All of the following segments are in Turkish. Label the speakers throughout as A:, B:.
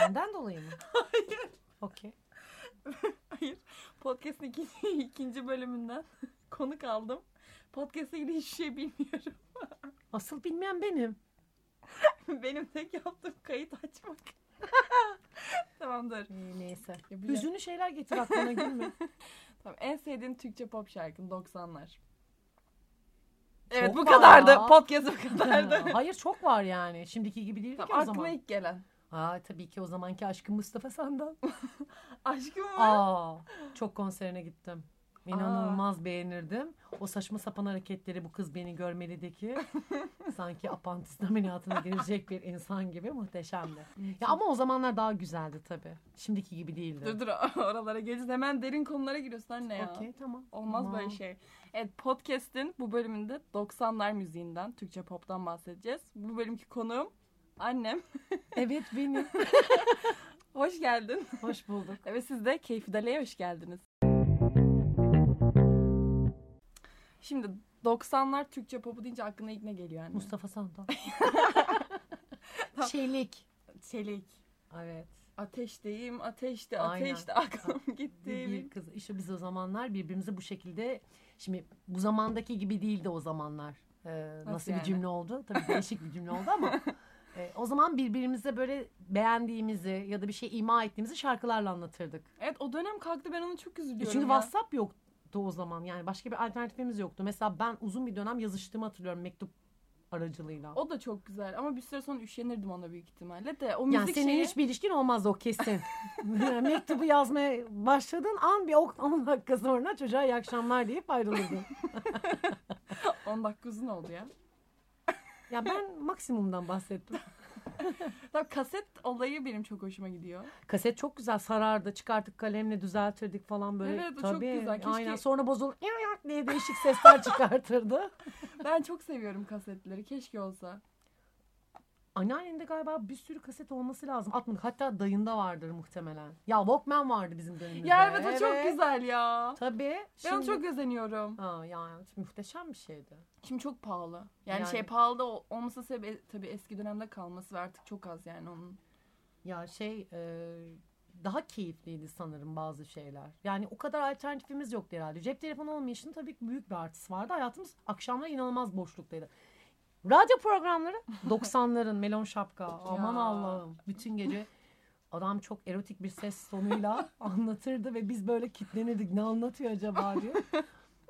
A: Benden dolayı mı?
B: Hayır.
A: Okey.
B: Hayır. Podcast'ın ikinci, ikinci bölümünden konuk aldım. Podcast'la ilgili hiçbir şey bilmiyorum.
A: Asıl bilmeyen benim.
B: Benim tek yaptığım kayıt açmak. Tamamdır.
A: Ee, neyse.
B: Ya bir-
A: Hüzünlü şeyler getir aklına gülme.
B: Tamam. En sevdiğin Türkçe pop şarkın 90'lar. Evet
A: Çok
B: bu kadardı.
A: ya.
B: Podcast bu kadardı.
A: Hayır çok var yani. Şimdiki gibi değil ki
B: tamam,
A: o
B: aklıma
A: zaman.
B: ilk gelen.
A: Aa, tabii ki o zamanki aşkım Mustafa Sandal.
B: Aşkım mı?
A: Aa, çok konserine gittim. İnanılmaz beğenirdim. O saçma sapan hareketleri bu kız beni görmelideki sanki apantis ameliyatına girecek bir insan gibi muhteşemdi. Ya ama o zamanlar daha güzeldi tabii. Şimdiki gibi değildi.
B: Dur dur oralara geleceğiz. Hemen derin konulara giriyorsun anne ya.
A: Okey tamam.
B: Olmaz
A: Tamam.
B: böyle şey. Evet podcast'in bu bölümünde 90'lar müziğinden, Türkçe pop'tan bahsedeceğiz. Bu bölümki konuğum annem.
A: Evet benim.
B: Hoş geldin.
A: Hoş bulduk.
B: Evet siz de Keyfi Dale'ye hoş geldiniz. Şimdi 90'lar Türkçe popu deyince aklına ilk ne geliyor anne?
A: Mustafa Sandal. Çelik.
B: Çelik.
A: Evet.
B: Ateşteyim, ateşte,
A: Aynen.
B: ateşte aklım gitti.
A: Bir, kız. İşte biz o zamanlar birbirimize bu şekilde şimdi bu zamandaki gibi değildi o zamanlar. Ee, nasıl,
B: yani?
A: bir cümle oldu? Tabii değişik bir cümle oldu ama e, o zaman birbirimize böyle beğendiğimizi ya da bir şey ima ettiğimizi şarkılarla anlatırdık.
B: Evet o dönem kalktı ben ona çok
A: E
B: üzülüyorum
A: çünkü
B: ya.
A: WhatsApp yoktu o zaman. Yani başka bir alternatifimiz yoktu. Mesela ben uzun bir dönem yazıştığımı hatırlıyorum mektup aracılığıyla.
B: O da çok güzel ama bir süre sonra üşenirdim ona büyük ihtimalle de. O
A: yani
B: müzik
A: senin
B: şeyi...
A: hiçbir ilişkin olmaz o kesin. Mektubu yazmaya başladığın an bir 10 dakika sonra çocuğa iyi akşamlar deyip ayrılırdın.
B: 10 dakika uzun oldu ya.
A: Ya ben maksimumdan bahsettim.
B: Tabii kaset olayı benim çok hoşuma gidiyor.
A: Kaset çok güzel sarardı. Çıkarttık kalemle düzeltirdik falan böyle.
B: Evet, o çok
A: Tabii,
B: güzel. Keşke-
A: Aynen. Sonra bozul diye değişik sesler çıkartırdı.
B: Ben çok seviyorum kasetleri. Keşke olsa.
A: Anneannende galiba bir sürü kaset olması lazım. Atmadık. Hatta dayında vardır muhtemelen. Ya Walkman vardı bizim dönemimizde.
B: Ya evet o çok güzel ya.
A: Tabii.
B: Ben onu çok özeniyorum.
A: Ha, yani muhteşem bir şeydi.
B: Şimdi çok pahalı. Yani,
A: Yani-
B: şey pahalı da ol- olması sebebi tabii eski dönemde kalması ve artık çok az yani onun.
A: Ya şey e, daha keyifliydi sanırım bazı şeyler. Yani o kadar alternatifimiz yoktu herhalde. Cep telefonu olmayışının tabii büyük bir artısı vardı. Hayatımız akşamlar inanılmaz boşluktaydı. Radyo programları 90'ların melon şapka. Aman. Allah'ım. Bütün gece adam çok erotik bir ses tonuyla anlatırdı ve biz böyle kitlenirdik. Ne anlatıyor acaba diye.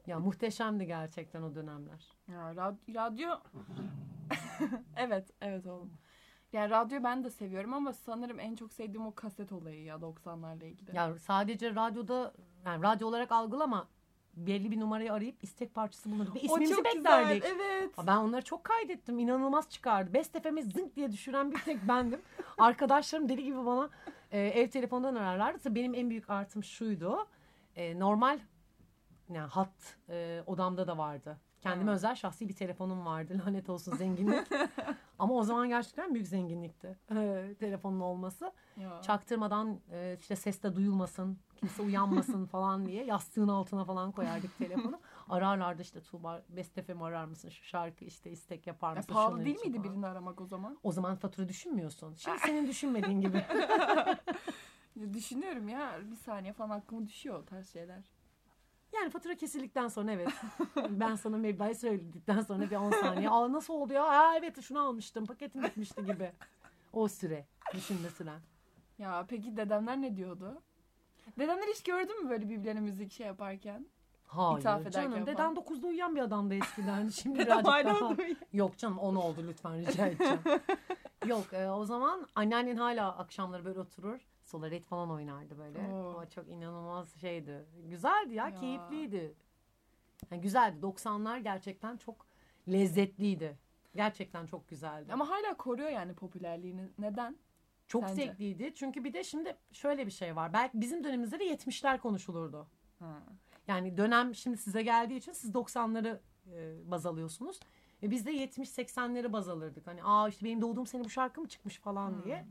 A: Ya muhteşemdi gerçekten o dönemler.
B: Ya rad- radyo Evet, evet oğlum. Yani radyo ben de seviyorum ama sanırım en çok sevdiğim o kaset olayı ya 90'larla ilgili.
A: Ya sadece radyoda yani radyo olarak algılama belli bir numarayı arayıp istek parçası bulurduk. Ve ismimizi beklerdik.
B: güzel. Evet.
A: Ben onları çok kaydettim. İnanılmaz çıkardı. Best FM'i zınk diye düşüren bir tek bendim. Arkadaşlarım deli gibi bana e, ev telefonundan ararlardı. Tabii benim en büyük artım şuydu. E, normal yani hat e, odamda da vardı. Kendime özel şahsi bir telefonum vardı. Lanet olsun zenginlik. Ama o zaman gerçekten büyük zenginlikti. E, telefonun olması.
B: Ya.
A: Çaktırmadan e, işte ses de duyulmasın, kimse uyanmasın falan diye yastığın altına falan koyardık telefonu. Ararlardı işte Tuğba Best FM arar mısın şu şarkı işte istek yapar
B: Ya
A: mısın?
B: pahalı
A: şunun
B: değil miydi
A: falan.
B: birini aramak o zaman?
A: O zaman fatura düşünmüyorsun. Şimdi senin düşünmediğin gibi.
B: Ya Düşünüyorum ya bir saniye falan aklıma düşüyor o tarz şeyler.
A: Yani fatura kesildikten sonra evet. ben sana meblağı söyledikten sonra bir 10 saniye. Aa nasıl oldu ya? Aa, evet şunu almıştım. Paketim bitmişti gibi. O süre. Düşünme süren.
B: Ya peki dedemler ne diyordu? Dedemler hiç gördün mü böyle birbirlerine müzik şey yaparken?
A: Hayır
B: İthaf ederken
A: canım.
B: falan.
A: Deden 9'da uyuyan bir adamdı eskiden. Şimdi birazcık daha... Yok canım 10 oldu lütfen rica edeceğim. Yok e, o zaman anneannen hala akşamları böyle oturur. Solaret falan oynardı böyle.
B: Oo.
A: Ama çok inanılmaz şeydi. Güzeldi ya,
B: Ya.
A: keyifliydi. Yani güzeldi. 90'lar gerçekten çok lezzetliydi. Gerçekten çok güzeldi.
B: Ama hala koruyor yani popülerliğini. Neden?
A: Çok
B: sence?
A: zevkliydi. Çünkü bir de şimdi şöyle bir şey var. Belki bizim dönemimizde de 70'ler konuşulurdu.
B: Ha.
A: Yani dönem şimdi size geldiği için siz 90'ları e, baz alıyorsunuz. Ve biz de 70-80'leri baz alırdık. Hani aa işte benim doğduğum sene bu şarkı mı çıkmış falan
B: Hmm.
A: diye.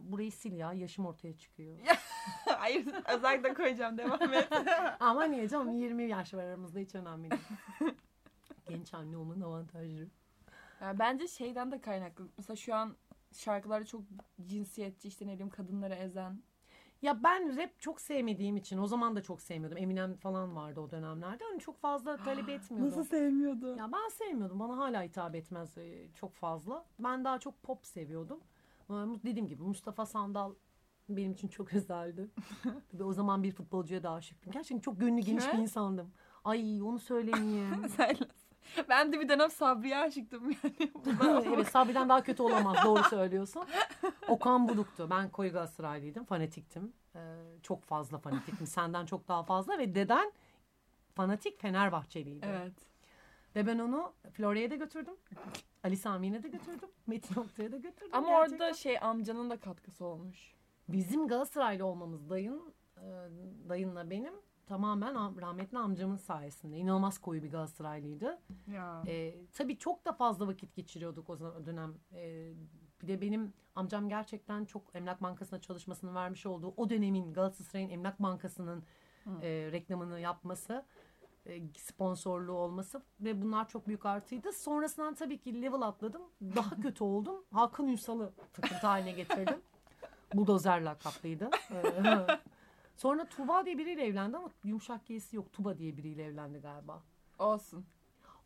A: Burayı sil ya yaşım ortaya çıkıyor.
B: Hayır özellikle koyacağım devam et.
A: Ama niye canım 20 yaş var aramızda hiç önemli değil. Genç anne olmanın avantajı.
B: Ya bence şeyden de kaynaklı. Mesela şu an şarkıları çok cinsiyetçi işte ne bileyim kadınları ezen.
A: Ya ben rap çok sevmediğim için o zaman da çok sevmiyordum. Eminem falan vardı o dönemlerde. Hani çok fazla talep etmiyordum.
B: sevmiyordu?
A: Ya ben sevmiyordum. Bana hala hitap etmez e, çok fazla. Ben daha çok pop seviyordum. Ama Dediğim gibi Mustafa Sandal benim için çok özeldi. Tabii o zaman bir futbolcuya da aşıktım. Gerçekten çok gönlü geniş
B: Kime?
A: bir insandım. Ay onu söylemeyeyim.
B: ben de bir dönem Sabri'ye aşıktım yani.
A: Evet Sabri'den daha kötü olamaz. Doğru söylüyorsun. Okan Buruk'tu. Ben koyu Galatasaraylıydım. Fanatiktim. Ee, çok fazla fanatiktim. Senden çok daha fazla ve deden fanatik Fenerbahçeliydi.
B: evet.
A: Ve ben onu Florya'ya da götürdüm. Ali Sami'ne de götürdüm. Metin Oktay'a da götürdüm.
B: Ama
A: Gerçekten.
B: orada şey amcanın da katkısı olmuş.
A: Bizim Galatasaraylı olmamız dayın, e, dayınla benim tamamen am- rahmetli amcamın sayesinde. İnanılmaz koyu bir Galatasaraylıydı.
B: Ya.
A: E, tabii çok da fazla vakit geçiriyorduk o zaman o dönem. E, bir de benim amcam gerçekten çok Emlak Bankası'na çalışmasını vermiş olduğu o dönemin Galatasaray'ın Emlak Bankası'nın
B: Hı.
A: e, reklamını yapması, e, sponsorluğu olması ve bunlar çok büyük artıydı. Sonrasından tabii ki level atladım. Daha kötü oldum. Hakan Ünsal'ı takıntı haline getirdim. Buldozer lakaplıydı. Sonra Tuba diye biriyle evlendi ama yumuşak G'si yok. Tuba diye biriyle evlendi galiba.
B: Olsun.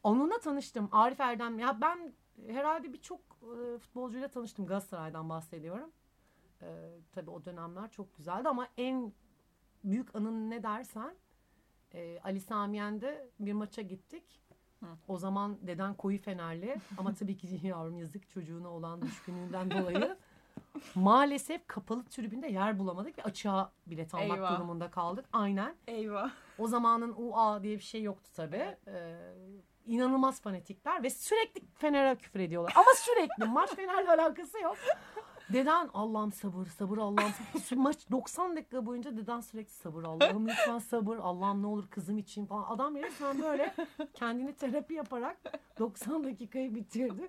A: Onunla tanıştım. Arif Erdem. Ya ben herhalde birçok e, futbolcuyla tanıştım. Galatasaray'dan bahsediyorum. E, tabii o dönemler çok güzeldi ama en büyük anın ne dersen e, Ali Samiyen'de bir maça gittik.
B: Hı.
A: O zaman deden koyu fenerli ama tabii ki yavrum yazık çocuğuna olan düşkünlüğünden dolayı maalesef kapalı tribünde yer bulamadık ve açığa bilet almak
B: Eyvah.
A: durumunda kaldık. Aynen.
B: Eyvah.
A: O zamanın UA diye bir şey yoktu tabii. Ee, inanılmaz fanatikler ve sürekli Fener'e küfür ediyorlar. Ama sürekli maç Fener'le alakası yok. Deden Allah'ım sabır sabır Allah'ım sabır. Maç 90 dakika boyunca deden sürekli sabır Allah'ım lütfen sabır Allah'ım ne olur kızım için falan. Adam resmen böyle kendini terapi yaparak 90 dakikayı bitirdi.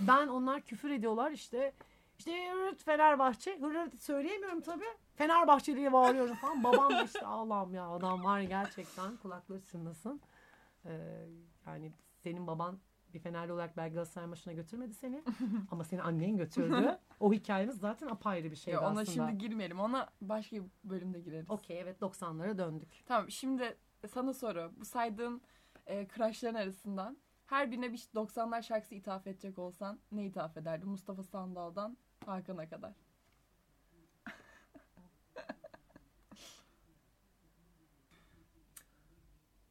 A: Ben onlar küfür ediyorlar işte işte hırırt Fenerbahçe. Hırırt söyleyemiyorum tabii. Fenerbahçe diye bağırıyorum falan. Babam da işte Allah'ım ya adam var gerçekten kulakları çınlasın. Ee, yani senin baban bir Fenerli olarak belki Galatasaray maçına götürmedi seni. ama seni annen götürdü. O hikayemiz zaten apayrı bir şeydi
B: Ya ona
A: aslında.
B: şimdi girmeyelim. Ona başka bir bölümde gireriz.
A: Okey evet 90'lara döndük.
B: Tamam şimdi sana soru. Bu saydığın e, crushların arasından her birine bir 90'lar şarkısı ithaf edecek olsan ne ithaf ederdin? Mustafa Sandal'dan Hakan'a kadar.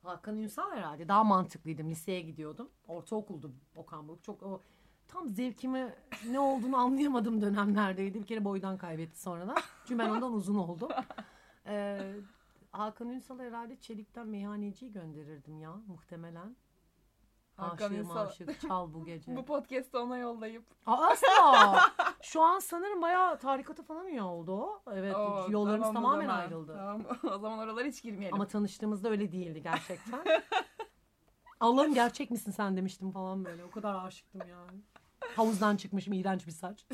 A: Hakan Ünsal herhalde. Daha mantıklıydım. Liseye gidiyordum. Ortaokuldu Okan Buruk. Çok o tam zevkimi ne olduğunu anlayamadım dönemlerdeydi. Bir kere boydan kaybetti sonradan. Çünkü ben ondan uzun oldum. Ee, Hakan Ünsal'a herhalde Çelik'ten meyhaneciyi gönderirdim ya muhtemelen.
B: Hakan
A: Aşığım
B: Ünsal.
A: aşık çal bu gece.
B: Bu podcast'ı ona yollayıp
A: Aa, asla. Şu an sanırım bayağı tarikata falan üye oldu o. Evet
B: Oo,
A: yollarımız
B: tamam
A: tamamen
B: zaman.
A: ayrıldı.
B: Tamam o zaman oralara hiç girmeyelim.
A: Ama tanıştığımızda öyle değildi gerçekten. Allah'ım gerçek misin sen demiştim falan böyle. O kadar aşıktım yani. Havuzdan çıkmışım iğrenç bir saç.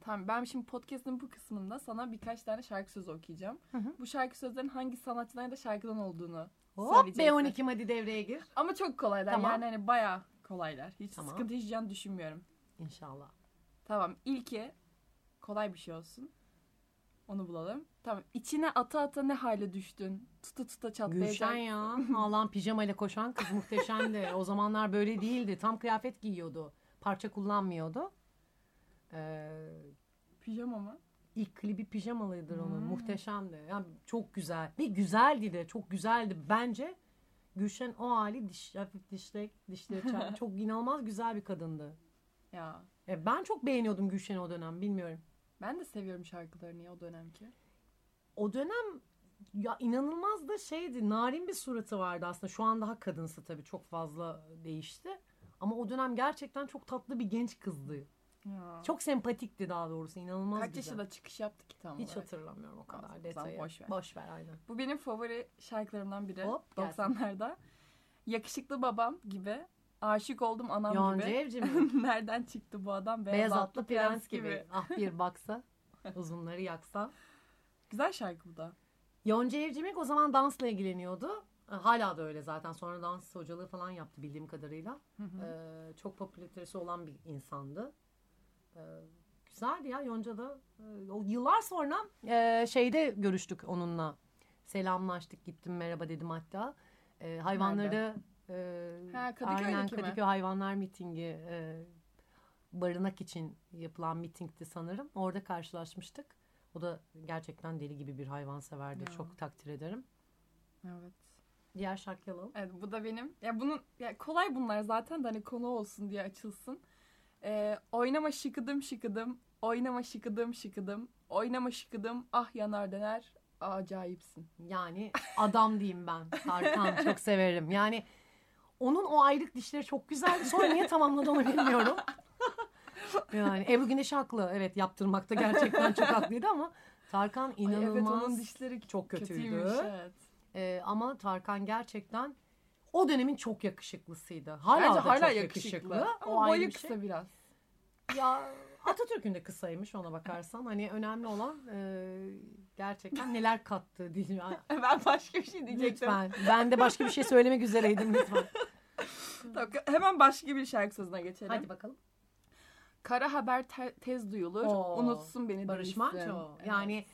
B: Tamam ben şimdi podcast'ın bu kısmında sana birkaç tane şarkı sözü okuyacağım.
A: Hı hı.
B: Bu şarkı sözlerin hangi sanatçıdan ya da şarkıdan olduğunu
A: Hop
B: söyleyeceksin.
A: B12 hadi devreye gir.
B: Ama çok kolaylar
A: Tamam.
B: yani hani bayağı kolaylar. Hiç
A: Tamam.
B: sıkıntı yaşayacağını düşünmüyorum.
A: İnşallah.
B: Tamam ilki kolay bir şey olsun. Onu bulalım. Tamam içine ata ata ne hale düştün? Tuta tuta çatlayacak.
A: Gülşen ya. Ağlan pijamayla koşan kız muhteşemdi. O zamanlar böyle değildi. Tam kıyafet giyiyordu. Parça kullanmıyordu. Ee,
B: Pijama mı?
A: İlk klibi pijamalıydır onun.
B: Hmm.
A: Muhteşemdi. Yani çok güzel. Ve güzeldi de. Çok güzeldi. Bence Gülşen o hali diş, hafif dişle, dişleri çok inanılmaz güzel bir kadındı.
B: Ya
A: E, ben çok beğeniyordum Gülşen'i o dönem. Bilmiyorum.
B: ben de seviyorum şarkılarını ya o dönemki.
A: O dönem ya inanılmaz da şeydi. Narin bir suratı vardı aslında. Şu an daha kadınsı tabii. Çok fazla değişti. Ama o dönem gerçekten çok tatlı bir genç kızdı.
B: Ya.
A: Çok sempatikti daha doğrusu. İnanılmaz
B: Kaç
A: güzel.
B: yaşında çıkış yaptı ki tam
A: Hiç
B: olarak?
A: hatırlamıyorum o kadar
B: Tamam,
A: detayı.
B: boş ver.
A: Boş ver aynen.
B: Bu benim favori şarkılarımdan biri.
A: Hop, gelsin.
B: 90'larda. Yakışıklı babam gibi. Aşık oldum anam
A: Yonca
B: gibi.
A: Evci mi?
B: Nereden çıktı bu adam? Beyaz,
A: Beyaz
B: atlı
A: atlı prens gibi. Ah bir baksa. Uzunları yaksa.
B: Güzel şarkı bu da.
A: Yonca Evcimik o zaman dansla ilgileniyordu. Hala da öyle zaten. Sonra dans hocalığı falan yaptı bildiğim kadarıyla.
B: Hı hı.
A: Ee, çok popülaritesi olan bir insandı. Ee, güzeldi ya Yonca'da. Ee, o yıllar sonra e, şeyde görüştük onunla. Selamlaştık gittim merhaba dedim hatta. Ee, hayvanları e,
B: Ha, Kadıköy'deki
A: aynen
B: mi?
A: Kadıköy Hayvanlar Mitingi e, barınak için yapılan mitingdi sanırım. Orada karşılaşmıştık. O da gerçekten deli gibi bir hayvanseverdi.
B: Ya.
A: Çok takdir ederim.
B: Evet.
A: Diğer şarkı alalım.
B: Evet bu da benim. Ya bunun ya kolay bunlar zaten de hani konu olsun diye açılsın. Ee, oynama şıkıdım şıkıdım. Oynama şıkıdım şıkıdım. Oynama şıkıdım. Ah yanar döner. Acayipsin.
A: Yani adam diyeyim ben. Tarkan çok severim. Yani onun o ayrık dişleri çok güzeldi. Sonra niye tamamladı onu bilmiyorum. Yani Ebru Güneş haklı. Evet yaptırmakta gerçekten çok haklıydı ama Tarkan
B: Ay,
A: inanılmaz.
B: evet onun dişleri
A: çok kötüydü.
B: kötüymüş. Evet.
A: Ee, ama Tarkan gerçekten o dönemin çok yakışıklısıydı. Hala
B: Bence
A: da
B: hala
A: çok
B: yakışıklı.
A: yakışıklı.
B: Ama
A: o
B: boyu
A: bir şey.
B: kısa biraz.
A: Ya Atatürk'ün de kısaymış ona bakarsan. Hani önemli olan e, gerçekten neler kattı diyeyim.
B: ben başka bir şey diyecektim.
A: Lütfen. Ben de başka bir şey söylemek üzereydim lütfen.
B: Tamam, hemen başka bir şarkı sözüne geçelim.
A: Hadi bakalım.
B: Kara haber te- tez duyulur.
A: Oo,
B: Unutsun beni
A: Barış. Manço.
B: Evet.
A: Yani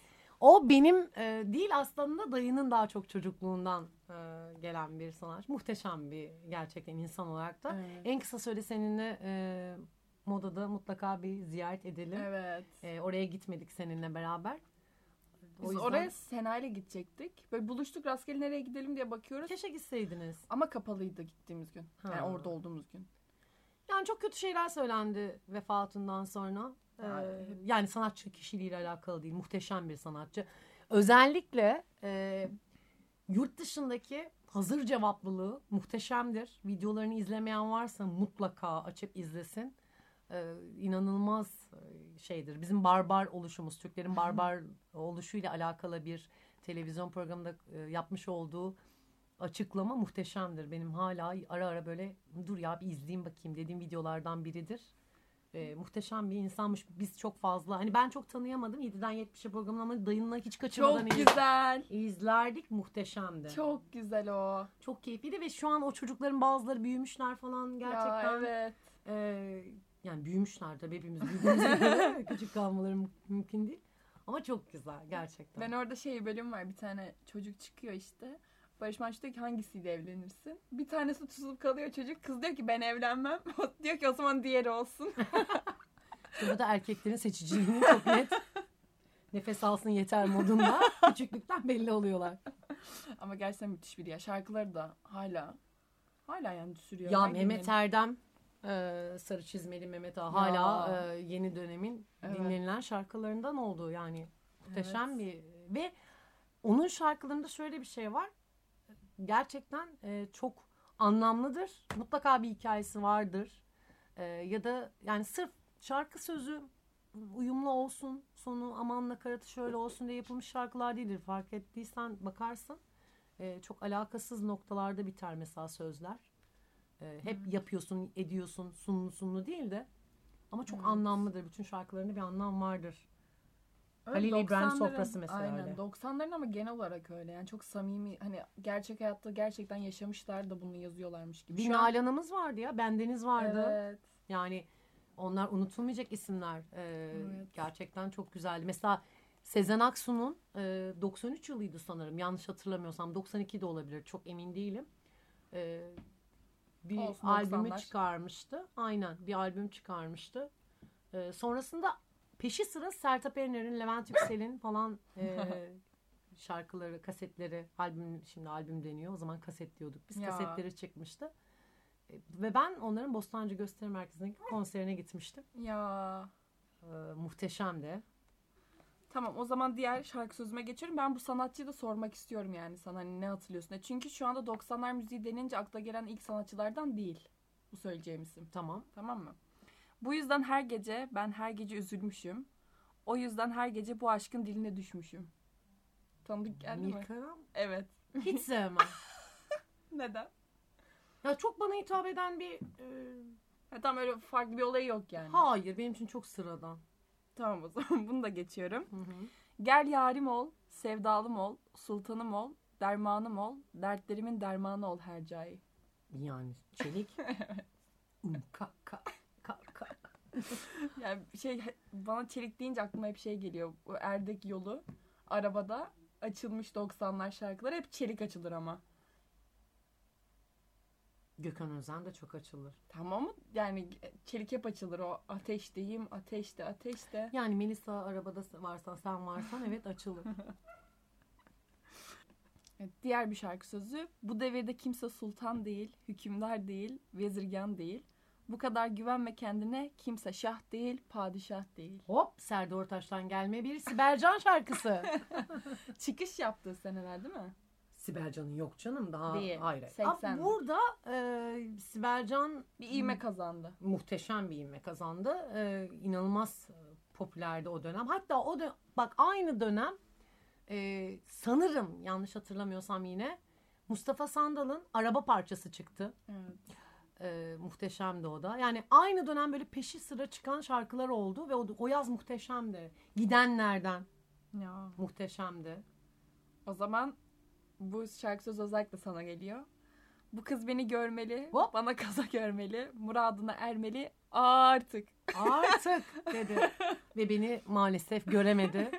A: o benim e, değil aslında dayının daha çok çocukluğundan e, gelen bir sanatçı. Muhteşem bir gerçekten insan olarak da.
B: Evet.
A: En kısa süre seninle e, modada mutlaka bir ziyaret edelim.
B: Evet.
A: E, oraya gitmedik seninle beraber. O
B: Biz
A: yüzden
B: oraya Sena ile gidecektik. Böyle buluştuk rastgele nereye gidelim diye bakıyoruz.
A: keşke gitseydiniz.
B: Ama kapalıydı gittiğimiz gün. Yani
A: Ha.
B: orada olduğumuz gün.
A: Yani çok kötü şeyler söylendi vefatından sonra. Ee,
B: Yani-
A: yani sanatçı kişiliğiyle alakalı değil. Muhteşem bir sanatçı. Özellikle e, yurt dışındaki hazır cevaplılığı muhteşemdir. Videolarını izlemeyen varsa mutlaka açıp izlesin. Ee, inanılmaz e, şeydir. Bizim barbar oluşumuz, Türklerin barbar oluşuyla alakalı bir televizyon programında e, yapmış olduğu açıklama muhteşemdir. Benim hala ara ara böyle dur ya bir izleyeyim bakayım dediğim videolardan biridir. Ee, muhteşem bir insanmış. Biz çok fazla hani ben çok tanıyamadım. 7'den 70'e programını ama dayınla hiç kaçırmadan
B: Çok
A: iz-
B: güzel.
A: izlerdik. Muhteşemdi. Çok.
B: Güzel o.
A: çok keyifliydi ve şu an o çocukların bazıları büyümüşler falan gerçekten.
B: Ya evet.
A: Ee, yani büyümüşler tabii hepimiz büyüdüğümüze göre küçük kalmaları mü- mümkün değil. Ama çok güzel gerçekten.
B: Ben orada şey bölüm var bir tane çocuk çıkıyor işte. Barış Manço diyor ki hangisiyle evlenirsin? Bir tanesi tutulup kalıyor çocuk. Kız diyor ki ben evlenmem. O diyor ki o zaman diğeri olsun.
A: İşte bu da erkeklerin seçiciliğinin çok net nefes alsın yeter modunda küçüklükten belli oluyorlar.
B: Ama gerçekten müthiş biri ya. Şarkıları da hala hala yani sürüyor.
A: Ya
B: gün
A: Mehmet. Erdem e, sarı çizmeli Mehmet Ağa hala e, yeni dönemin
B: Evet.
A: dinlenilen şarkılarından oldu. Yani muhteşem
B: Evet.
A: bir ve onun şarkılarında şöyle bir şey var. Gerçekten e, çok anlamlıdır. Mutlaka bir hikayesi vardır. E, ya da yani sırf şarkı sözü uyumlu olsun sonu aman nakaratı şöyle olsun diye yapılmış şarkılar değildir. Fark ettiysen bakarsın e, çok alakasız noktalarda biter mesela sözler e, hep yapıyorsun, ediyorsun, sunlu sunlu değil de ama çok
B: Evet.
A: anlamlıdır. Bütün şarkılarında bir anlam vardır.
B: Öyle
A: Halil İbrahim
B: 90'ların
A: sofrası mesela
B: Aynen
A: öyle.
B: 90'ların ama genel olarak öyle. Yani çok samimi hani gerçek hayatta gerçekten yaşamışlar da bunu yazıyorlarmış gibi.
A: Bir
B: Şu an-
A: Nalan'ımız vardı ya, bendeniz vardı.
B: Evet.
A: Yani onlar unutulmayacak isimler. Ee,
B: Evet.
A: Gerçekten çok güzeldi. Mesela Sezen Aksu'nun e, 93 yılıydı sanırım. Yanlış hatırlamıyorsam 92 de olabilir. Çok emin değilim. Ee, bir
B: Olsun,
A: albümü
B: 90'lar.
A: çıkarmıştı. Aynen bir albüm çıkarmıştı. Ee, sonrasında peşi sıra Sertab Erener'in, Levent Yüksel'in falan e, şarkıları, kasetleri, albüm şimdi albüm deniyor. O zaman kaset diyorduk. Biz
B: Ya.
A: kasetleri çıkmıştı. E, Ve ben onların Bostancı Gösteri Merkezi'ndeki konserine gitmiştim.
B: Ya
A: Ee, muhteşemdi.
B: Tamam o zaman diğer şarkı sözüme geçiyorum. Ben bu sanatçıyı da sormak istiyorum yani sana hani ne hatırlıyorsun? diye. Çünkü şu anda 90'lar müziği denince akla gelen ilk sanatçılardan değil bu söyleyeceğim isim.
A: Tamam.
B: Tamam mı? Bu yüzden her gece ben her gece üzülmüşüm. O yüzden her gece bu aşkın diline düşmüşüm. Tanıdık geldi mi?
A: Mirkelam
B: Evet.
A: hiç sevmem.
B: Neden?
A: ya çok bana hitap eden bir... e,
B: Ha, tam öyle farklı bir olayı yok yani.
A: hayır benim için çok sıradan.
B: Tamam o zaman bunu da geçiyorum.
A: Hı hı.
B: Gel yarim ol, sevdalım ol, sultanım ol, dermanım ol, dertlerimin dermanı ol her cai.
A: Yani çelik. Um, ka, ka, ka, ka.
B: yani şey bana çelik deyince aklıma hep şey geliyor. Bu Erdek yolu arabada açılmış 90'lar şarkılar hep çelik açılır ama.
A: Gökhan Özen de çok açılır.
B: Tamam mı? Yani çelik hep açılır o ateşteyim, ateşte, ateşte.
A: Yani Melisa arabada varsan sen varsan evet açılır.
B: Evet, diğer bir şarkı sözü. Bu devirde kimse sultan değil, hükümdar değil, vezirgan değil. Bu kadar güvenme kendine kimse şah değil, padişah değil.
A: Hop Serdar Ortaç'tan gelme bir Sibelcan şarkısı.
B: Çıkış yaptığı seneler değil mi?
A: Sibelcan'ın yok canım daha
B: Değil,
A: hayır.
B: 80'de.
A: Ama burada e, Sibelcan
B: Bir ivme kazandı.
A: muhteşem bir ivme kazandı. E, inanılmaz e, popülerdi o dönem. Hatta o dönem bak aynı dönem e, sanırım yanlış hatırlamıyorsam yine Mustafa Sandal'ın araba parçası çıktı.
B: Evet.
A: E, muhteşemdi o da. Yani aynı dönem böyle peşi sıra çıkan şarkılar oldu ve o, o yaz muhteşemdi. Gidenlerden
B: Ya.
A: muhteşemdi.
B: O zaman bu şarkı sözü özellikle sana geliyor. Bu kız beni görmeli,
A: Hop.
B: bana kaza görmeli, muradına ermeli artık.
A: Artık dedi. Ve beni maalesef göremedi.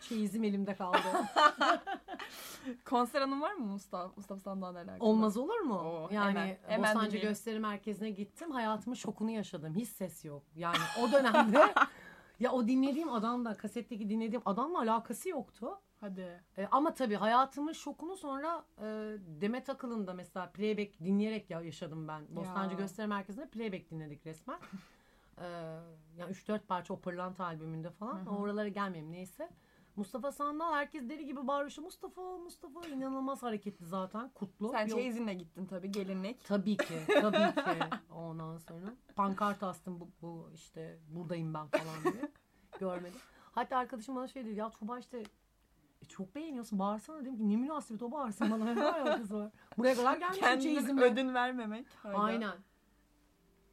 A: Çeyizim elimde kaldı.
B: Konser anın var mı Mustafa, Mustafa Sandal'la alakalı?
A: Olmaz olur mu?
B: Oo,
A: yani
B: hemen- hemen
A: Bostancı
B: dinleyelim.
A: Gösteri Merkezi'ne gittim. Hayatımın şokunu yaşadım. Hiç ses yok. Yani o dönemde ya o dinlediğim adamla kasetteki dinlediğim adamla alakası yoktu.
B: Hadi.
A: E, ama tabii hayatımın şokunu sonra e, Demet Akıl'ın da mesela playback dinleyerek ya yaşadım ben. Bostancı
B: Ya.
A: Gösteri Merkezi'nde playback dinledik resmen. e, yani 3-4 parça o Pırlanta albümünde falan.
B: Hı hı.
A: Oralara gelmeyeyim neyse. Mustafa Sandal herkes deli gibi bağırıyor. İşte Mustafa, Mustafa inanılmaz hareketli zaten. Kutlu.
B: Sen
A: Yok-
B: çeyizinle gittin tabii gelinlik.
A: Tabii ki, tabii ki. Ondan sonra pankart astım bu, bu işte buradayım ben falan diye. Görmedim. Hatta arkadaşım bana şey dedi ya Tuğba işte e, çok beğeniyorsun bağırsana dedim ki ne münasebet o bağırsın bana ne alakası var. Buraya kadar gelmiş
B: Kendine ödün vermemek. Hala.
A: Aynen.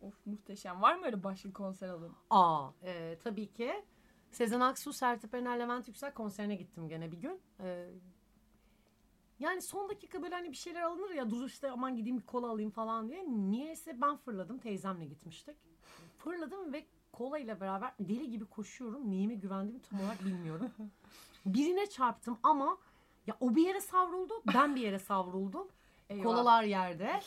B: Of muhteşem. Var mı öyle başka konser alın?
A: Aa e, tabii ki. Sezen Aksu, Sertab Erener, Levent Yüksel konserine gittim gene bir gün. E, yani son dakika böyle hani bir şeyler alınır ya dur işte aman gideyim bir kola alayım falan diye. Niyeyse ben fırladım teyzemle gitmiştik. Fırladım ve kola ile beraber deli gibi koşuyorum. Neyime güvendiğimi tam olarak bilmiyorum. Birine çarptım ama ya o bir yere savruldu ben bir yere savruldum.
B: Eyvah.
A: Kolalar yerde.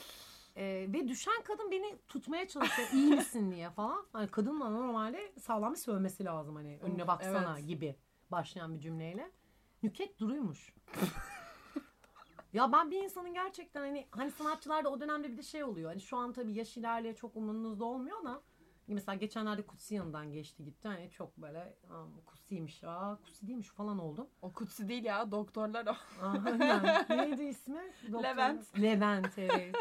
A: Ee, ve düşen kadın beni tutmaya çalışıyor iyi misin diye falan. Hani kadınla normalde sağlam bir sövmesi lazım hani önüne baksana
B: evet.
A: gibi başlayan bir cümleyle. Nüket Duru'ymuş. ya ben bir insanın gerçekten hani hani sanatçılarda o dönemde bir de şey oluyor. Hani şu an tabii yaş ilerleye çok umurunuzda olmuyor da mesela geçenlerde Kutsi yanından geçti gitti. Hani çok böyle Kutsi'ymiş. Aa Kutsi değilmiş falan oldum.
B: O kutsi değil ya doktorlar o.
A: Aynen. Neydi ismi?
B: Levent.
A: Levent evet.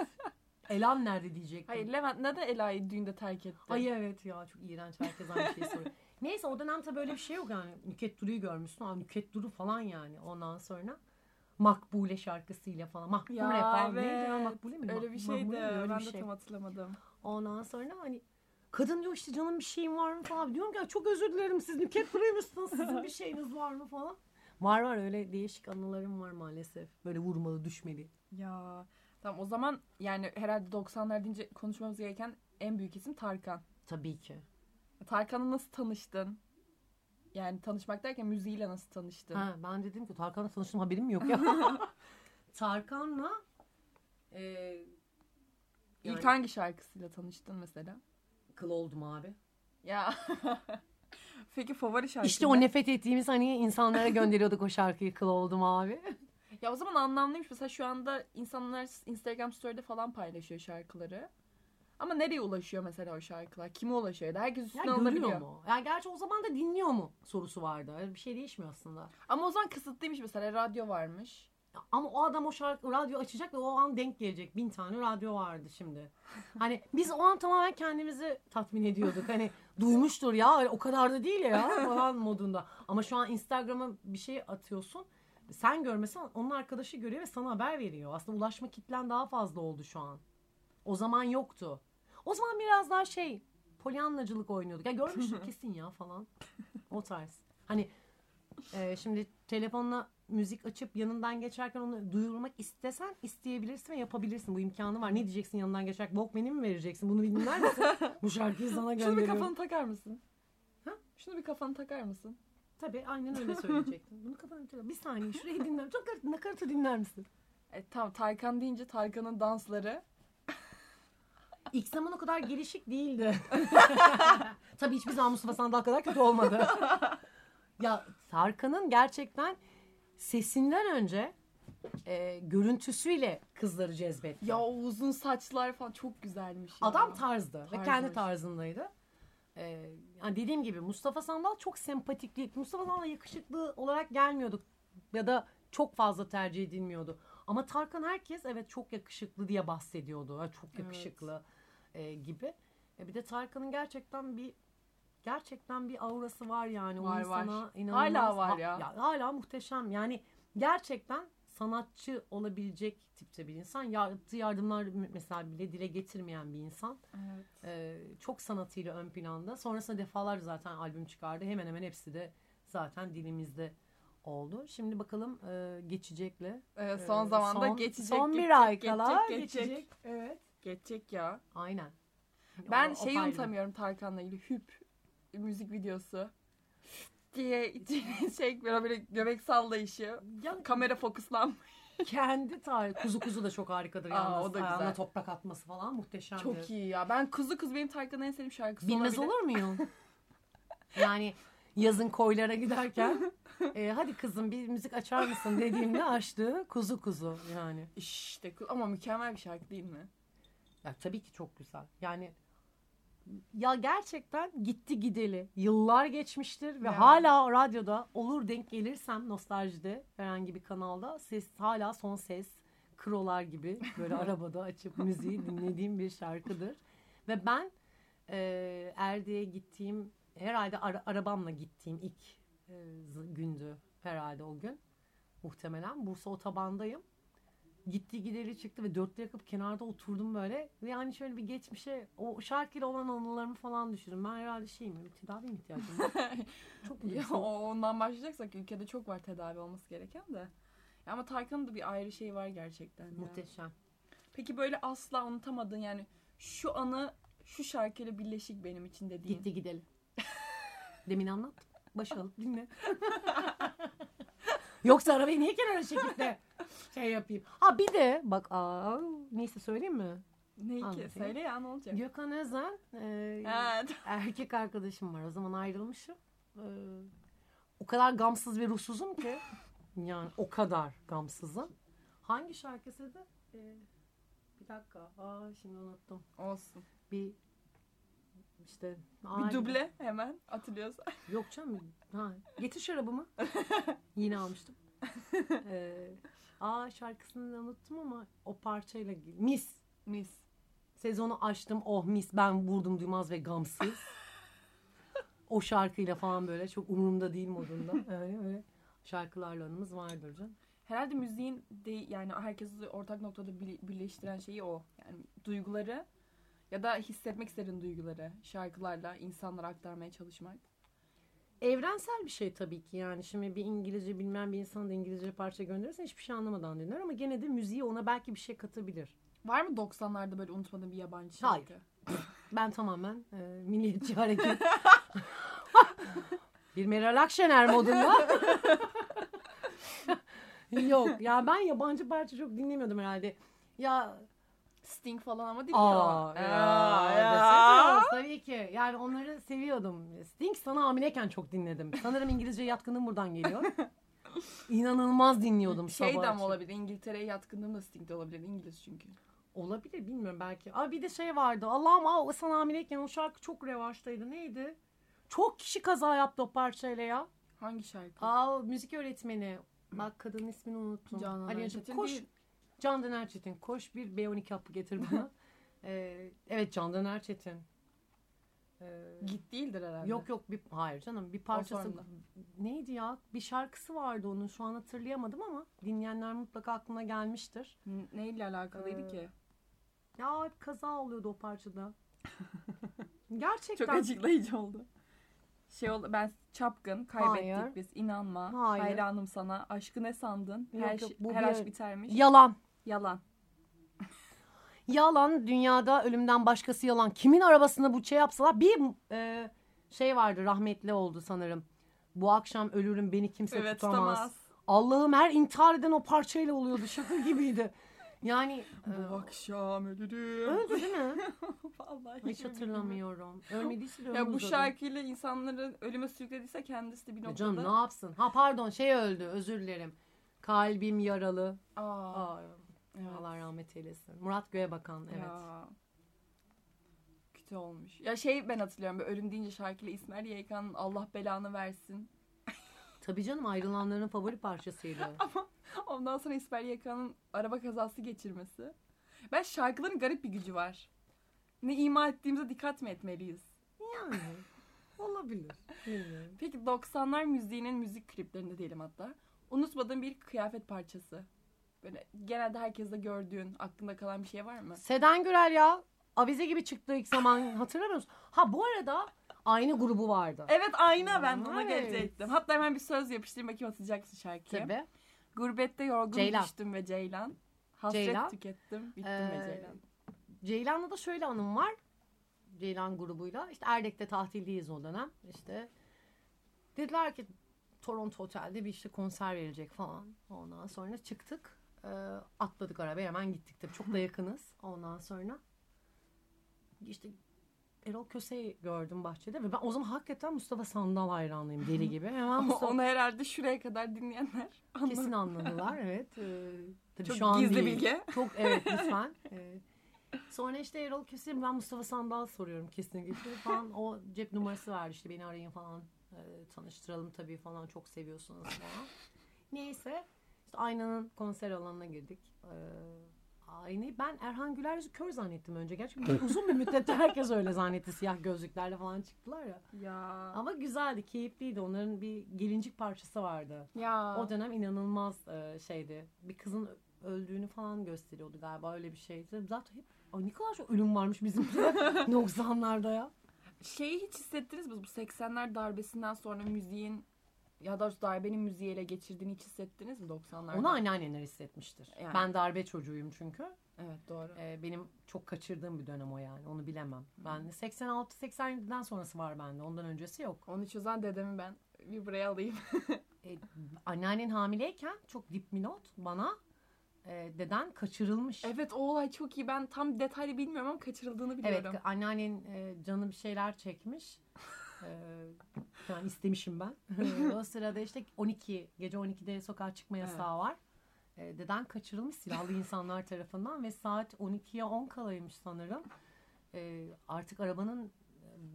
A: Elan nerede diyecektim.
B: Hayır Levent neden Ela'yı düğünde terk etti?
A: Ay evet ya çok iğrenç herkes aynı şeyi soruyor. Neyse o dönem tabii böyle bir şey yok yani. Nüket Duru'yu görmüşsün. Aa, Nüket Duru falan yani ondan sonra. Makbule şarkısıyla falan. Mahkum
B: Ya
A: rap abi. Neydi ya
B: evet.
A: Makbule mi?
B: Öyle bir şeydi.
A: Öyle
B: ben
A: bir
B: de
A: şey.
B: tam hatırlamadım.
A: Ondan sonra hani kadın diyor işte canım bir şeyim var mı falan. Diyorum ki "Ya çok özür dilerim siz Nüket Duru'ymuşsunuz. Sizin bir şeyiniz var mı falan. Var var öyle değişik anılarım var maalesef. Böyle vurmalı düşmeli.
B: Ya tamam o zaman yani herhalde 90'lar deyince konuşmamız gereken en büyük isim Tarkan.
A: Tabii ki.
B: Tarkan'la nasıl tanıştın? Yani tanışmak derken müziğiyle nasıl tanıştın?
A: Ha, ben dedim ki Tarkan'la tanıştım haberim yok ya. Tarkan'la e,
B: İlk
A: yani-
B: hangi şarkısıyla tanıştın mesela?
A: Kıl oldum abi.
B: Ya. Peki favori şarkın
A: İşte
B: ne?
A: o nefret ettiğimiz hani insanlara gönderiyorduk o şarkıyı kıl oldum abi.
B: Ya o zaman anlamlıymış. Mesela şu anda insanlar Instagram story'de falan paylaşıyor şarkıları. Ama nereye ulaşıyor mesela o şarkılar? Kime ulaşıyor? Herkes
A: Ya
B: üstüne
A: görüyor
B: alınabiliyor.
A: mu? Ya gerçi o zaman da dinliyor mu sorusu vardı. Öyle bir şey değişmiyor aslında.
B: Ama o zaman kısıtlıymış mesela. Radyo varmış.
A: Ama o adam o şarkı radyo açacak ve o an denk gelecek. Bin tane radyo vardı şimdi. Hani biz o an tamamen kendimizi tatmin ediyorduk. Hani duymuştur ya o kadar da değil ya falan modunda. Ama şu an Instagram'a bir şey atıyorsun. Sen görmesen onun arkadaşı görüyor ve sana haber veriyor. Aslında ulaşma kitlen daha fazla oldu şu an. O zaman yoktu. O zaman biraz daha şey polyanlacılık oynuyorduk. Ya görmüştür kesin ya falan. O tarz. Hani e, şimdi telefonla müzik açıp yanından geçerken onu duyurmak istesen isteyebilirsin ve yapabilirsin. Bu imkanı var. Ne diyeceksin yanından geçerken? Walkman'i mi vereceksin? Bunu dinler misin? Bu şarkıyı sana
B: Şunu bir
A: gönderiyorum.
B: kafanı takar mısın?
A: Ha?
B: Şunu bir kafanı takar mısın?
A: Tabii aynen öyle söyleyecektim. Bunu kafanı takar. Bir saniye şurayı dinler. Çok nakaratı dinler misin?
B: E, tamam Tarkan deyince Tarkan'ın dansları.
A: İlk zaman o kadar gelişik değildi. Tabii hiçbir zaman Mustafa Sandal kadar kötü olmadı. ya Tarkan'ın gerçekten sesinden önce e, görüntüsüyle kızları cezbetti.
B: Ya o uzun saçlar falan çok güzelmiş ya.
A: Adam tarzdı ve
B: Tarzmış.
A: kendi tarzındaydı. Ee, yani dediğim gibi Mustafa Sandal çok sempatikli. Mustafa Sandal yakışıklı olarak gelmiyordu ya da çok fazla tercih edilmiyordu. Ama Tarkan herkes evet çok yakışıklı diye bahsediyordu. Ha, çok yakışıklı e, gibi. E, bir de Tarkan'ın gerçekten bir gerçekten bir aurası var yani. O
B: Var,
A: insana
B: var.
A: inanılmaz.
B: Hala var
A: Ha-
B: ya.
A: Hala muhteşem. Yani gerçekten sanatçı olabilecek tipte bir insan. Yaptığı yardımlar mesela bile dile getirmeyen bir insan.
B: Evet.
A: Ee, çok sanatıyla ön planda. Sonrasında defalarca zaten albüm çıkardı. Hemen hemen hepsi de zaten dilimizde oldu. Şimdi bakalım e, geçecekle.
B: Ee, son
A: e,
B: zamanda
A: son-
B: geçecek.
A: Son
B: geçecek,
A: bir ay
B: geçecek,
A: kala
B: geçecek.
A: geçecek. Evet.
B: Geçecek ya.
A: Aynen.
B: Ben
A: O- o
B: şeyi
A: ayrı.
B: unutamıyorum Tarkan'la ilgili. Hüp müzik videosu. diye şey böyle, böyle göbek sallayışı.
A: Ya,
B: Kamera fokuslanmış.
A: kendi tarih. Kuzu kuzu da çok harikadır.
B: Aa,
A: yalnız.
B: o da
A: Ayağına
B: güzel.
A: toprak atması falan muhteşem.
B: Çok iyi ya. Ben Kuzu Kız benim Tarkan'ın en sevdiğim şarkısı
A: Bilmez
B: olabilir.
A: olur muyum? yani yazın koylara giderken e, hadi kızım bir müzik açar mısın dediğimde açtığı kuzu kuzu yani.
B: İşte ama mükemmel bir şarkı değil mi?
A: Ya tabii ki çok güzel. Yani ya gerçekten gitti gideli. Yıllar geçmiştir ve
B: Ya.
A: hala radyoda olur denk gelirsem nostaljide herhangi bir kanalda ses hala son ses krolar gibi böyle arabada açıp müziği dinlediğim bir şarkıdır. Ve ben e, Erdi'ye gittiğim herhalde ara- arabamla gittiğim ilk e, gündü herhalde o gün. Muhtemelen Bursa otobandayım gitti gideri çıktı ve dörtte yakıp kenarda oturdum böyle. Ve yani şöyle bir geçmişe o şarkıyla olan anılarımı falan düşündüm. Ben herhalde şeyim böyle tedavi mi ihtiyacım var? Çok
B: Ya, ondan başlayacaksak ülkede çok var tedavi olması gereken de. Ya ama Tarkan'ın da bir ayrı şey var gerçekten. ya.
A: Muhteşem.
B: Peki böyle asla unutamadığın yani şu anı şu şarkıyla birleşik benim için dediğin.
A: Gitti gidelim. Demin anlattım. Başa alıp dinle. Yoksa arabayı niye kenara çekip de şey yapayım. Ha bir de bak aa, neyse söyleyeyim mi?
B: Ne ki?
A: Anlatayım.
B: Söyle ya ne olacak?
A: Gökhan Özen e,
B: Ha,
A: erkek arkadaşım var. O zaman ayrılmışım. Ee, o kadar gamsız ve ruhsuzum ki. Yani o kadar gamsızım. Hangi şarkısıydı? Ee, bir dakika. Aa şimdi unuttum.
B: olsun.
A: Bir işte
B: Bir duble hemen atılıyorsa.
A: Yok canım. Ha, getir şarabımı. Yine almıştım. Ee, aa şarkısını da unuttum ama o parçayla mis.
B: Mis.
A: Sezonu açtım. Oh mis ben vurdum duymaz ve gamsız. o şarkıyla falan böyle çok umurumda değil modunda. Öyle öyle şarkılarla anımız vardır canım.
B: Herhalde müziğin de yani herkesi ortak noktada bir- birleştiren şeyi o. Yani duyguları ya da hissetmek istediğin duyguları şarkılarla insanlara aktarmaya çalışmak.
A: Evrensel bir şey tabii ki yani. Şimdi bir İngilizce bilmeyen bir insana da İngilizce parça gönderirsen hiçbir şey anlamadan dinler ama gene de müziği ona belki bir şey katabilir.
B: Var mı 90'larda böyle unutmadığın bir yabancı şarkı?
A: Hayır. Ben tamamen e, milliyetçi hareket. bir Meral Akşener modunda. Yok ya ben yabancı parça çok dinlemiyordum herhalde. Ya
B: Sting falan ama değil
A: aa, ya,
B: Ya,
A: ya. tabii ki. Yani onları seviyordum. Sting sana hamileyken çok dinledim. Sanırım İngilizce yatkınlığım buradan geliyor. İnanılmaz dinliyordum
B: Şey
A: sabah
B: de
A: akşam.
B: mi olabilir? İngiltere'ye yatkınlığım da Sting de olabilir. İngiliz çünkü.
A: Olabilir bilmiyorum belki. Aa bir de şey vardı. Allah'ım aa, sana hamileyken o şarkı çok revaçtaydı. Neydi? Çok kişi kaza yaptı o parçayla ya.
B: Hangi şarkı?
A: Aa müzik öğretmeni. Bak kadının ismini unuttum.
B: Canan
A: koş.
B: değil.
A: Candan Erçetin. Koş bir B12 hapı getir bana. Ee, evet Candan Erçetin. Ee,
B: Git değildir herhalde.
A: yok yok bir hayır canım bir parçası neydi ya bir şarkısı vardı onun şu an hatırlayamadım ama dinleyenler mutlaka aklına gelmiştir.
B: N- Neyle alakalıydı
A: Ee,
B: ki?
A: Ya kaza oluyordu o parçada. Gerçekten.
B: Çok açıklayıcı oldu. Şey oldu ben çapkın kaybettik
A: Hayır.
B: biz inanma.
A: Hayır.
B: Hayranım sana. Aşkı ne sandın?
A: Yok,
B: her
A: yok,
B: şey-
A: bu
B: her
A: bir-
B: aşk bitermiş.
A: Yalan.
B: Yalan.
A: Yalan dünyada ölümden başkası yalan. Kimin arabasında bu şey yapsalar bir e, şey vardı rahmetli oldu sanırım. Bu akşam ölürüm beni kimse
B: evet
A: tutamaz.
B: tutamaz.
A: Allah'ım her intihar eden o parçayla oluyordu şaka gibiydi. Yani e,
B: Bu akşam ölürüm.
A: öldü değil mi?
B: Vallahi
A: Hiç hatırlamıyorum. Ölmediyse de
B: Ya bu şarkıyla insanları ölüme sürüklediyse kendisi de bir
A: Ya
B: noktada.
A: Canım ne yapsın? Ha pardon şey öldü özür dilerim. Kalbim yaralı.
B: Aa,
A: Aa,
B: evet.
A: Allah rahmet eylesin. Murat Göğebakan evet.
B: Ya. Kötü olmuş. Ya şey ben hatırlıyorum. Böyle ölüm deyince şarkıyla İsmail YK'nın Allah belanı versin.
A: Tabii canım ayrılanların favori parçasıydı.
B: Ondan sonra İsmail YK'nın araba kazası geçirmesi. Ben şarkıların garip bir gücü var. Ne ima ettiğimize dikkat mi etmeliyiz?
A: yani olabilir. Bilmiyorum.
B: Peki 90'lar müziğinin müzik kliplerinde diyelim hatta. Unutmadığın bir kıyafet parçası. Böyle genelde herkeste gördüğün, aklında kalan bir şey var mı?
A: Seden Gürel ya avize gibi çıktı ilk zaman hatırlamıyor musun? Ha bu arada aynı grubu vardı.
B: Evet aynı ben
A: Evet.
B: gelecektim. Hatta hemen bir söz yapıştırayım bakayım hatırlayacak mısın şarkıyı?
A: Tabii.
B: Gurbette yorgun
A: Ceylan.
B: düştüm ve Ceylan. Hasret
A: Ceylan.
B: tükettim, bittim
A: Ee,
B: ve Ceylan.
A: Ceylan'la da şöyle anım var. Ceylan grubuyla. İşte Erdek'te tatildeyiz o dönem. İşte dediler ki Toronto Otel'de bir işte konser verilecek falan. Ondan sonra çıktık. Ee, atladık arabaya hemen gittik tabii. Çok da yakınız. Ondan sonra işte Erol Köse'yi gördüm bahçede ve ben o zaman hakikaten Mustafa Sandal hayranlıyım deli gibi. Hemen Mustafa
B: Onu herhalde şuraya kadar dinleyenler anladı.
A: kesin anladılar evet. Ee, tabii
B: Çok
A: şu an
B: gizli
A: değil.
B: bilgi.
A: Çok evet lütfen. Ee, sonra işte Erol Köse ben Mustafa Sandal soruyorum kesinlikle falan. O cep numarası verdi işte beni arayın falan. Ee, tanıştıralım tabii falan çok seviyorsunuz falan. Neyse işte Aynanın konser alanına girdik. Ee, Aynayı ben Erhan Güler kör zannettim önce. Gerçekten uzun bir müddet herkes öyle zannetti. Siyah gözlüklerle falan çıktılar ya.
B: Ya.
A: Ama güzeldi, keyifliydi. Onların bir gelincik parçası vardı.
B: Ya.
A: O dönem inanılmaz e, şeydi. Bir kızın öldüğünü falan gösteriyordu galiba öyle bir şeydi. Zaten hep Ay ne kadar çok ölüm varmış bizim 90'larda ya.
B: Şeyi hiç hissettiniz mi? Bu 80'ler darbesinden sonra müziğin ya da darbenin müziği ele geçirdiğini hiç hissettiniz mi 90'larda?
A: Onu anneanneler hissetmiştir.
B: Yani.
A: Ben darbe çocuğuyum çünkü.
B: Evet doğru.
A: E, benim çok kaçırdığım bir dönem o yani. Onu bilemem. Ben 86-87'den sonrası var bende. Ondan öncesi yok.
B: Onu çözen dedemi ben bir buraya alayım.
A: E, anneannen hamileyken çok dip bir not bana e, deden kaçırılmış.
B: evet o olay çok iyi. Ben tam detaylı bilmiyorum ama kaçırıldığını biliyorum.
A: Evet anneannen e, canı bir şeyler çekmiş. Yani istemişim ben. o sırada işte 12 gece 12'de sokağa çıkma yasağı var. E, deden kaçırılmış silahlı insanlar tarafından ve saat 12'ye 10 kalaymış sanırım. Artık arabanın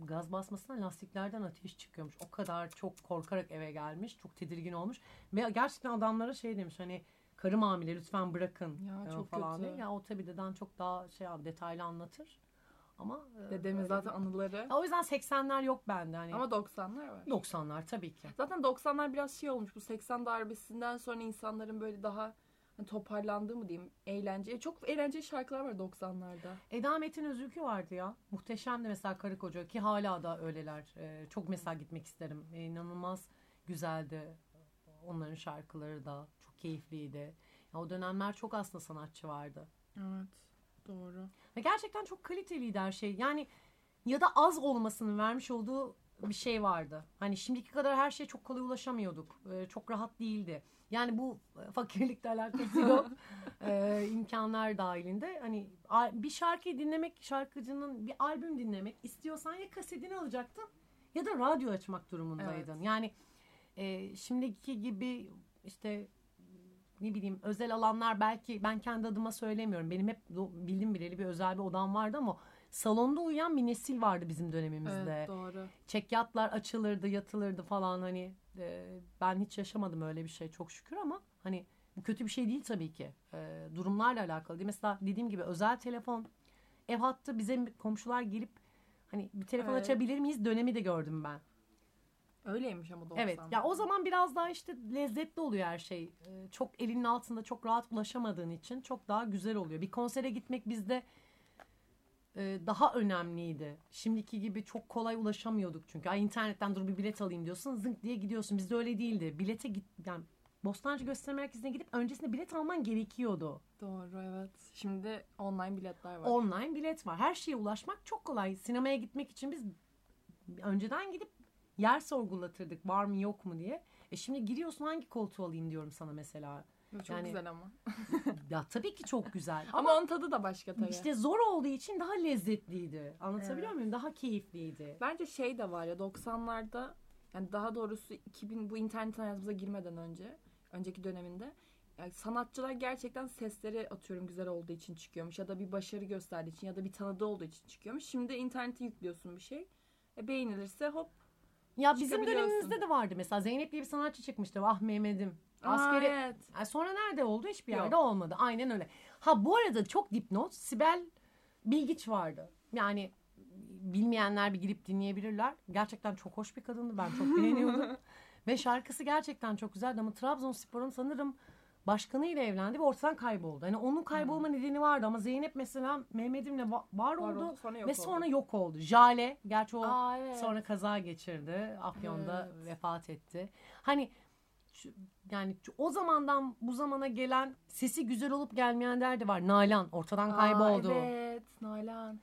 A: gaz basmasına lastiklerden ateş çıkıyormuş. O kadar çok korkarak eve gelmiş. Çok tedirgin olmuş. Ve gerçekten adamlara şey demiş hani karım hamile lütfen bırakın
B: Ya, çok
A: falan
B: kötü.
A: diye. Ya o tabii deden çok daha şey abi detaylı anlatır. Ama e,
B: Dedemin zaten anıları.
A: O yüzden 80'ler yok bende hani.
B: Ama 90'lar var.
A: 90'lar tabii ki.
B: Zaten 90'lar biraz şey olmuş. Bu 80 darbesinden sonra insanların böyle daha hani toparlandığı mı diyeyim eğlence. Çok eğlenceli şarkılar var 90'larda.
A: Eda Metin Özülkü vardı ya. Muhteşemdi mesela karı koca ki hala da öyleler. Ee, çok mesela gitmek isterim. Ee, inanılmaz güzeldi. Onların şarkıları da çok keyifliydi. Ya, o dönemler çok aslında sanatçı vardı.
B: Evet. Doğru.
A: Ve gerçekten çok kaliteliydi her şey. Yani ya da az olmasının vermiş olduğu bir şey vardı. Hani şimdiki kadar her şeye çok kolay ulaşamıyorduk. Ee, çok rahat değildi. Yani bu e, fakirlikle alakası yok. Ee, imkanlar dahilinde. Hani bir şarkıyı dinlemek, şarkıcının bir albüm dinlemek istiyorsan ya kasetini alacaktın ya da radyo açmak durumundaydın.
B: Evet.
A: Yani e, şimdiki gibi işte ne bileyim özel alanlar belki ben kendi adıma söylemiyorum. Benim hep bildim bileli bir özel bir odam vardı ama salonda uyuyan bir nesil vardı bizim dönemimizde.
B: Evet doğru.
A: Çekyatlar açılırdı, yatılırdı falan hani e, ben hiç yaşamadım öyle bir şey çok şükür ama hani bu kötü bir şey değil tabii ki. E, durumlarla alakalı değil. Mesela dediğim gibi özel telefon ev hattı bize komşular gelip hani bir telefon
B: Evet.
A: açabilir miyiz dönemi de gördüm ben.
B: Öyleymiş ama 90'lar.
A: Evet. Ya o zaman biraz daha işte lezzetli oluyor her şey. Ee, çok elinin altında çok rahat ulaşamadığın için çok daha güzel oluyor. Bir konsere gitmek bizde e, daha önemliydi. Şimdiki gibi çok kolay ulaşamıyorduk çünkü. Ay internetten dur bir bilet alayım diyorsun zınk diye gidiyorsun. Bizde öyle değildi. Bilete git yani Bostancı Gösteri Merkezi'ne gidip öncesinde bilet alman gerekiyordu.
B: Doğru evet. Şimdi online biletler var.
A: Online bilet var. Her şeye ulaşmak çok kolay. Sinemaya gitmek için biz önceden gidip yer sorgulatırdık var mı yok mu diye. E şimdi giriyorsun hangi koltuğu alayım diyorum sana mesela.
B: Çok
A: yani-
B: güzel ama.
A: Ya tabii ki çok güzel.
B: Ama onun tadı da başka tabii.
A: İşte zor olduğu için daha lezzetliydi. Anlatabiliyor
B: Evet.
A: muyum? Daha keyifliydi.
B: Bence şey de var ya 90'larda yani daha doğrusu 2000 bu internet hayatımıza girmeden önce önceki döneminde yani sanatçılar gerçekten sesleri atıyorum güzel olduğu için çıkıyormuş ya da bir başarı gösterdiği için ya da bir tanıdığı olduğu için çıkıyormuş. Şimdi internete yüklüyorsun bir şey. E, beğenilirse hop.
A: Ya bizim dönemimizde de vardı mesela. Zeynep diye bir sanatçı çıkmıştı. Ah Mehmet'im.
B: Aa,
A: Askeri.
B: evet.
A: Ay, Sonra nerede oldu? Hiçbir
B: Yok.
A: yerde olmadı. Aynen öyle. Ha bu arada çok dipnot. Sibel Bilgiç vardı. Yani bilmeyenler bir girip dinleyebilirler. Gerçekten çok hoş bir kadındı. Ben çok beğeniyordum. ve şarkısı gerçekten çok güzeldi ama Trabzonspor'un sanırım başkanıyla evlendi ve ortadan kayboldu. Hani onun kaybolma nedeni vardı ama Zeynep mesela Mehmet'imle va- var,
B: Var
A: oldu.
B: oldu, sonra
A: ve
B: oldu.
A: sonra yok oldu. Jale, gerçi o
B: Aa, evet.
A: sonra kaza geçirdi. Afyon'da
B: Evet.
A: vefat etti. Hani yani o zamandan bu zamana gelen sesi güzel olup gelmeyenler de var. Nalan ortadan
B: Aa,
A: kayboldu.
B: evet. Nalan.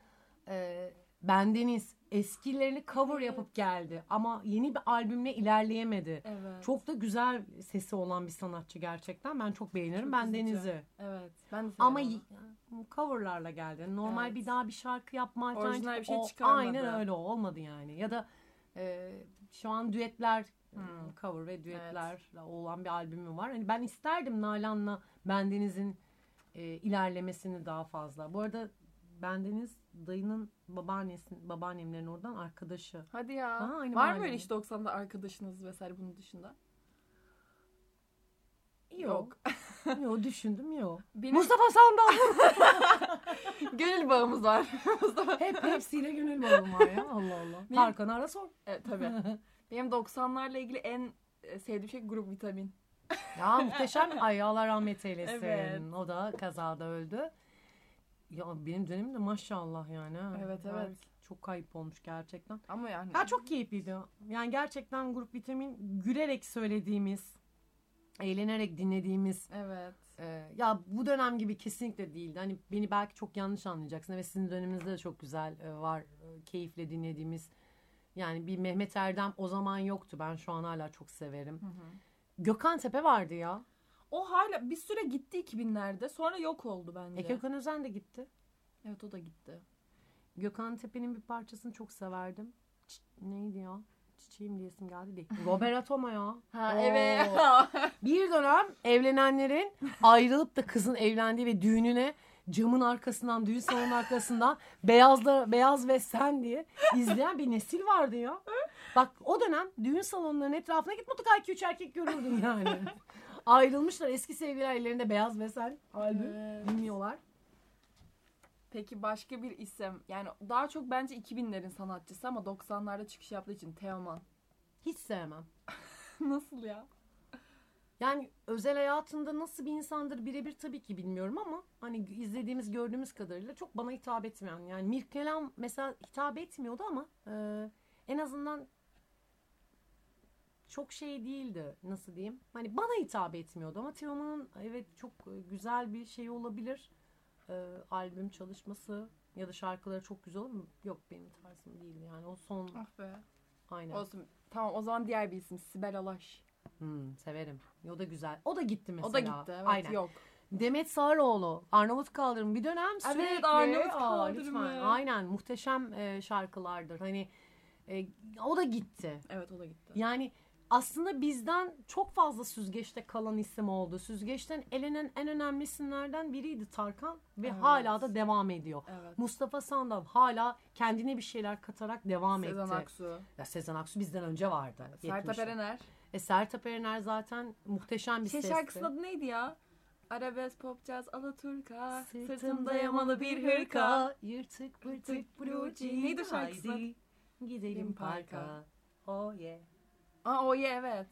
A: Ee, Bendeniz eskilerini cover
B: Evet.
A: yapıp geldi ama yeni bir albümle ilerleyemedi.
B: Evet.
A: Çok da güzel sesi olan bir sanatçı gerçekten. Ben çok beğenirim
B: Çok
A: Bendeniz'i.
B: üzücü. Evet. Ben de
A: Ama y- coverlarla geldi. Normal
B: Evet.
A: bir daha bir şarkı yapma
B: Orijinal bir şey çıkarmadı.
A: Aynen öyle olmadı yani. Ya da e, şu an düetler
B: Hmm.
A: e, cover ve düetlerle olan bir albümü var. Hani ben isterdim Nalan'la Bendeniz'in e, ilerlemesini daha fazla. Bu arada Bendeniz dayının babaannesi, babaannemlerin oradan arkadaşı.
B: Hadi ya.
A: Ha, aynı
B: Var mı öyle hiç 90'da arkadaşınız vesaire bunun dışında?
A: Yok. Yok düşündüm yok.
B: Benim
A: Mustafa Sandal.
B: gönül bağımız var.
A: Hep hepsiyle gönül bağım var ya. Allah Allah.
B: Benim-
A: Tarkan ara sor.
B: evet tabii. Benim 90'larla ilgili en e, sevdiğim şey grup vitamin.
A: Ya muhteşem. Ay Allah rahmet eylesin.
B: Evet.
A: O da kazada öldü. Ya benim dönemimde maşallah yani. ha.
B: Evet, evet.
A: Çok kayıp olmuş gerçekten.
B: Ama yani
A: Ya çok keyifliydi. Yani gerçekten grup vitamin gülerek söylediğimiz, eğlenerek dinlediğimiz
B: evet.
A: e, ya bu dönem gibi kesinlikle değildi. Hani beni belki çok yanlış anlayacaksın ve sizin döneminizde de çok güzel e, var e, keyifle dinlediğimiz. Yani bir Mehmet Erdem o zaman yoktu. Ben şu an hala çok severim.
B: Hı hı.
A: Gökhan Tepe vardı ya.
B: O hala bir süre gitti 2000'lerde. Sonra yok oldu bence.
A: E Gökhan Özen de gitti.
B: Evet o da gitti.
A: Gökhan Tepe'nin bir parçasını çok severdim. Ç- neydi ya? Çiçeğim diyesim geldi değil. Robert Atoma ya.
B: Ha
A: Oo.
B: evet.
A: Bir dönem evlenenlerin ayrılıp da kızın evlendiği ve düğününe camın arkasından, düğün salonun arkasından beyazla, beyaz ve sen diye izleyen bir nesil vardı ya. Bak o dönem düğün salonlarının etrafına git mutlaka iki üç erkek görürdün yani. Ayrılmışlar eski sevgililer ellerinde beyaz ve sen albüm
B: Evet.
A: dinliyorlar.
B: Peki başka bir isim. Yani daha çok bence 2000'lerin sanatçısı ama 90'larda çıkış yaptığı için Teoman.
A: Hiç sevmem.
B: Nasıl ya?
A: Yani özel hayatında nasıl bir insandır birebir tabii ki bilmiyorum ama hani izlediğimiz gördüğümüz kadarıyla çok bana hitap etmeyen. Yani Mirkelam mesela hitap etmiyordu ama e, en azından çok şey değildi nasıl diyeyim. Hani bana hitap etmiyordu ama Teoman'ın evet çok e, güzel bir şey olabilir. E, albüm çalışması ya da şarkıları çok güzel olur mu? Yok benim tarzım değil yani o son
B: Ah be.
A: aynen.
B: Olsun. Tamam o zaman diğer bir isim Sibel Alaş.
A: Hmm, severim. O da güzel. O da gitti mesela.
B: O da gitti. Evet,
A: Aynen.
B: Yok.
A: Demet Sağroğlu, Arnavut Kaldırım bir dönem sürekli.
B: Arnavut
A: Aa,
B: Kaldırımı.
A: lütfen. Aynen muhteşem e, şarkılardır. Hani e, o da gitti.
B: Evet o da gitti.
A: Yani aslında bizden çok fazla süzgeçte kalan isim oldu. Süzgeçten elenen en önemli isimlerden biriydi Tarkan ve
B: Evet.
A: hala da devam ediyor.
B: Evet.
A: Mustafa Sandal hala kendine bir şeyler katarak devam
B: Sezen
A: etti.
B: Aksu.
A: Ya Sezen Aksu bizden önce vardı.
B: Sertab
A: 70'ler.
B: Erener.
A: E, Sertab Erener zaten muhteşem bir
B: Şey
A: sesti.
B: şarkısının adı neydi ya? Arabesk, pop, jazz, alaturka.
A: Sırtımda
B: Sırtımda yamalı bir hırka.
A: Yırtık pırtık blue jeans.
B: Neydi şarkısı?
A: Gidelim
B: parka.
A: parka. Oh yeah.
B: Aa o iyi evet.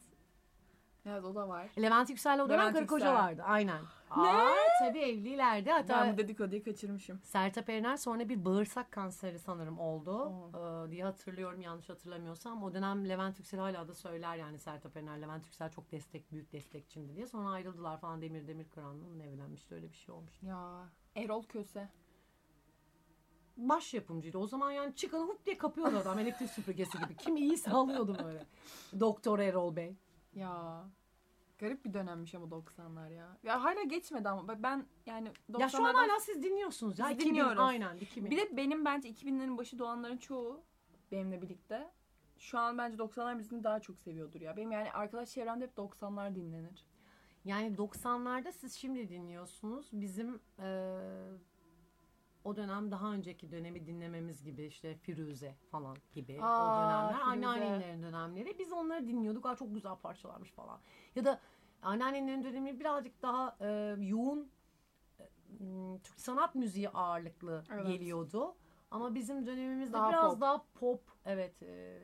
B: Evet o da var.
A: Levent Yüksel'le o dönem
B: Levent
A: karı
B: Yüksel.
A: kocalardı. Aynen. Aa, tabii evlilerdi. Hatta
B: Ben bu dedikoduyu kaçırmışım.
A: Sertab Erener sonra bir bağırsak kanseri sanırım oldu ee, diye hatırlıyorum yanlış hatırlamıyorsam. O dönem Levent Yüksel hala da söyler yani Sertab Erener Levent Yüksel çok destek büyük destekçimdi diye. Sonra ayrıldılar falan Demir Demir Kıran'la evlenmişti öyle bir şey olmuş.
B: Ya Erol Köse.
A: Baş yapımcıydı. O zaman yani çıkanı hop diye kapıyordu adam elektrik süpürgesi gibi. Kim iyiyse alıyordu böyle. Doktor Erol Bey.
B: Ya garip bir dönemmiş ama 90'lar ya. Ya hala geçmedi ama ben yani 90'lardan...
A: Ya şu an hala siz dinliyorsunuz ya.
B: Biz
A: 2000,
B: dinliyoruz.
A: Aynen 2000.
B: Bir de benim bence 2000'lerin başı doğanların çoğu benimle birlikte şu an bence 90'lar müziğini daha çok seviyordur ya. Benim yani arkadaş çevremde hep 90'lar dinlenir.
A: Yani 90'larda siz şimdi dinliyorsunuz. Bizim e, o dönem daha önceki dönemi dinlememiz gibi işte Firuze falan gibi o
B: Aa,
A: dönemler.
B: Firuze.
A: Anneannelerin dönemleri. Biz onları dinliyorduk. Aa, çok güzel parçalarmış falan. Ya da anneannelerin dönemi birazcık daha e, yoğun e, Türk sanat müziği ağırlıklı
B: Evet.
A: geliyordu. Ama bizim dönemimizde
B: Daha
A: biraz
B: pop.
A: daha pop evet e,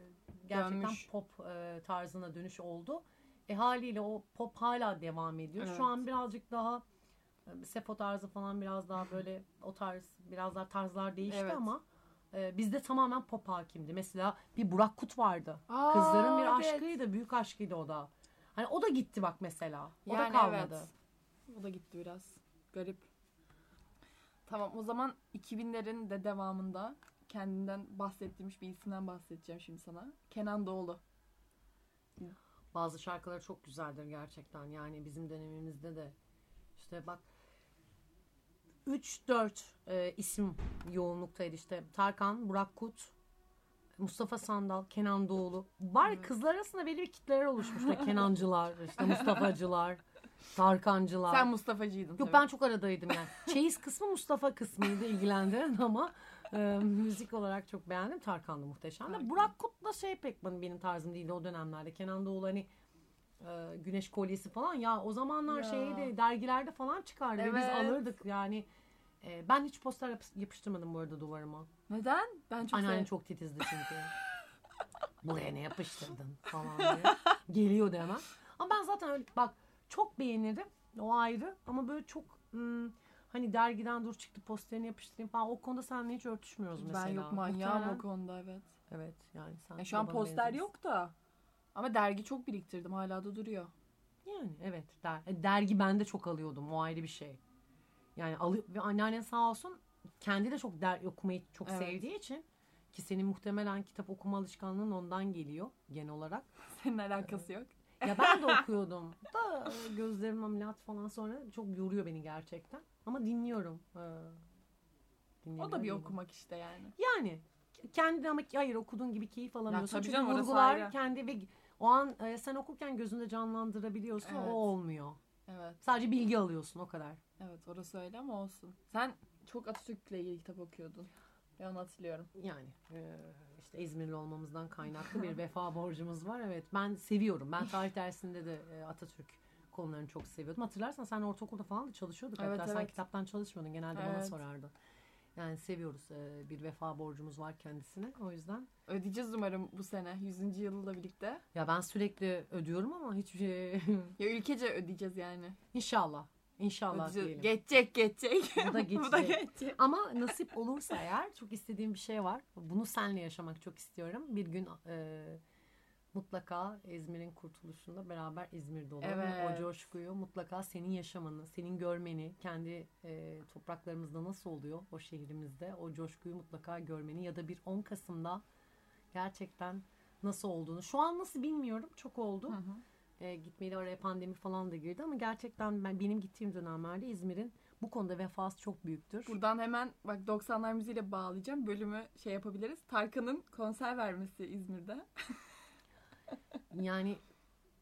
A: gerçekten
B: Dönmüş.
A: pop e, tarzına dönüş oldu. E haliyle o pop hala devam ediyor.
B: Evet.
A: Şu an birazcık daha e, Sefo tarzı falan biraz daha böyle o tarz biraz daha tarzlar değişti
B: Evet.
A: ama e, bizde tamamen pop hakimdi. Mesela bir Burak Kut vardı.
B: Aa,
A: Kızların bir
B: evet.
A: aşkıydı, büyük aşkıydı o da. Hani o da gitti bak mesela. O
B: Yani
A: da kalmadı.
B: evet. O da gitti biraz. Garip. Tamam o zaman 2000'lerin de devamında kendinden bahsettiğimiz bir isimden bahsedeceğim şimdi sana. Kenan Doğulu.
A: Bazı şarkıları çok güzeldir gerçekten. Yani bizim dönemimizde de işte bak 3-4 e, isim yoğunluktaydı işte. Tarkan, Burak Kut, Mustafa Sandal, Kenan Doğulu. Var ya kızlar arasında belli bir kitleler oluşmuş. Böyle Kenancılar, işte Mustafacılar, Tarkancılar.
B: Sen Mustafa'cıydın
A: Yok
B: tabii.
A: ben çok aradaydım yani. Çeyiz kısmı Mustafa kısmıydı ilgilendiren ama e, müzik olarak çok beğendim. Tarkan da muhteşemdi.
B: Tarkan.
A: Burak Kut'la şey pek benim tarzım değildi o dönemlerde. Kenan Doğulu hani e, güneş kolyesi falan ya o zamanlar
B: Ya.
A: şeyde dergilerde falan çıkardı ve biz
B: Evet.
A: alırdık yani. E, ben hiç poster yap- yapıştırmadım bu arada duvarıma.
B: Neden? Ben çok
A: Anneannem çok titizdi çünkü. Buraya ne yapıştırdın falan diye. Geliyordu hemen. Ama ben zaten öyle bak çok beğenirim. O ayrı ama böyle çok hmm, hani dergiden dur çıktı posterini yapıştırayım falan. O konuda seninle hiç örtüşmüyoruz mesela.
B: Ben yok manyağım
A: Muhtemelen-
B: o konuda evet.
A: Evet yani sen.
B: Ya şu an poster
A: benziyorsun.
B: yok da. Ama dergi çok biriktirdim. Hala da duruyor.
A: Yani evet. Der, e, dergi ben de çok alıyordum. O ayrı bir şey. Yani alı, ve anneannen sağ olsun kendi de çok der, okumayı çok
B: Evet.
A: sevdiği için ki senin muhtemelen kitap okuma alışkanlığın ondan geliyor genel olarak.
B: Senin alakası yok.
A: Ya ben de okuyordum. Da gözlerim ameliyat falan sonra çok yoruyor beni gerçekten. Ama dinliyorum. Ee,
B: O da bir okumak işte yani.
A: Yani kendi ama hayır okuduğun gibi keyif alamıyorsun.
B: tabii
A: Çünkü
B: canım, orası
A: vurgular kendi ve o an e, sen okurken gözünde canlandırabiliyorsun.
B: Evet.
A: O olmuyor.
B: Evet.
A: Sadece bilgi alıyorsun o kadar.
B: Evet orası öyle ama olsun. Sen çok Atatürk'le ilgili kitap okuyordun. Ben onu hatırlıyorum.
A: Yani e, işte İzmirli olmamızdan kaynaklı bir vefa borcumuz var. Evet ben seviyorum. Ben tarih dersinde de e, Atatürk konularını çok seviyordum. Hatırlarsan sen ortaokulda falan da çalışıyorduk.
B: Evet,
A: Hatta sen
B: evet.
A: kitaptan çalışmıyordun. Genelde bana
B: Evet.
A: Yani seviyoruz. E, bir vefa borcumuz var kendisine. O yüzden.
B: Ödeyeceğiz umarım bu sene 100. yılla birlikte.
A: Ya ben sürekli ödüyorum ama hiçbir şey...
B: Ya ülkece ödeyeceğiz yani.
A: İnşallah. İnşallah
B: Ödeyeceğiz.
A: diyelim.
B: Geçecek geçecek.
A: Bu da
B: bu da
A: geçecek.
B: geçecek.
A: Ama nasip olursa eğer çok istediğim bir şey var. Bunu seninle yaşamak çok istiyorum. Bir gün e, mutlaka İzmir'in kurtuluşunda beraber İzmir'de olalım. Ve
B: Evet.
A: O coşkuyu mutlaka senin yaşamanı, senin görmeni, kendi e, topraklarımızda nasıl oluyor o şehrimizde o coşkuyu mutlaka görmeni ya da bir 10 Kasım'da gerçekten nasıl olduğunu. Şu an nasıl bilmiyorum. Çok oldu.
B: Hı hı.
A: E, gitmeyeli araya pandemi falan da girdi ama gerçekten ben benim gittiğim dönemlerde İzmir'in bu konuda vefası çok büyüktür.
B: Buradan hemen bak 90'lar müziğiyle bağlayacağım. Bölümü şey yapabiliriz. Tarkan'ın konser vermesi İzmir'de.
A: Yani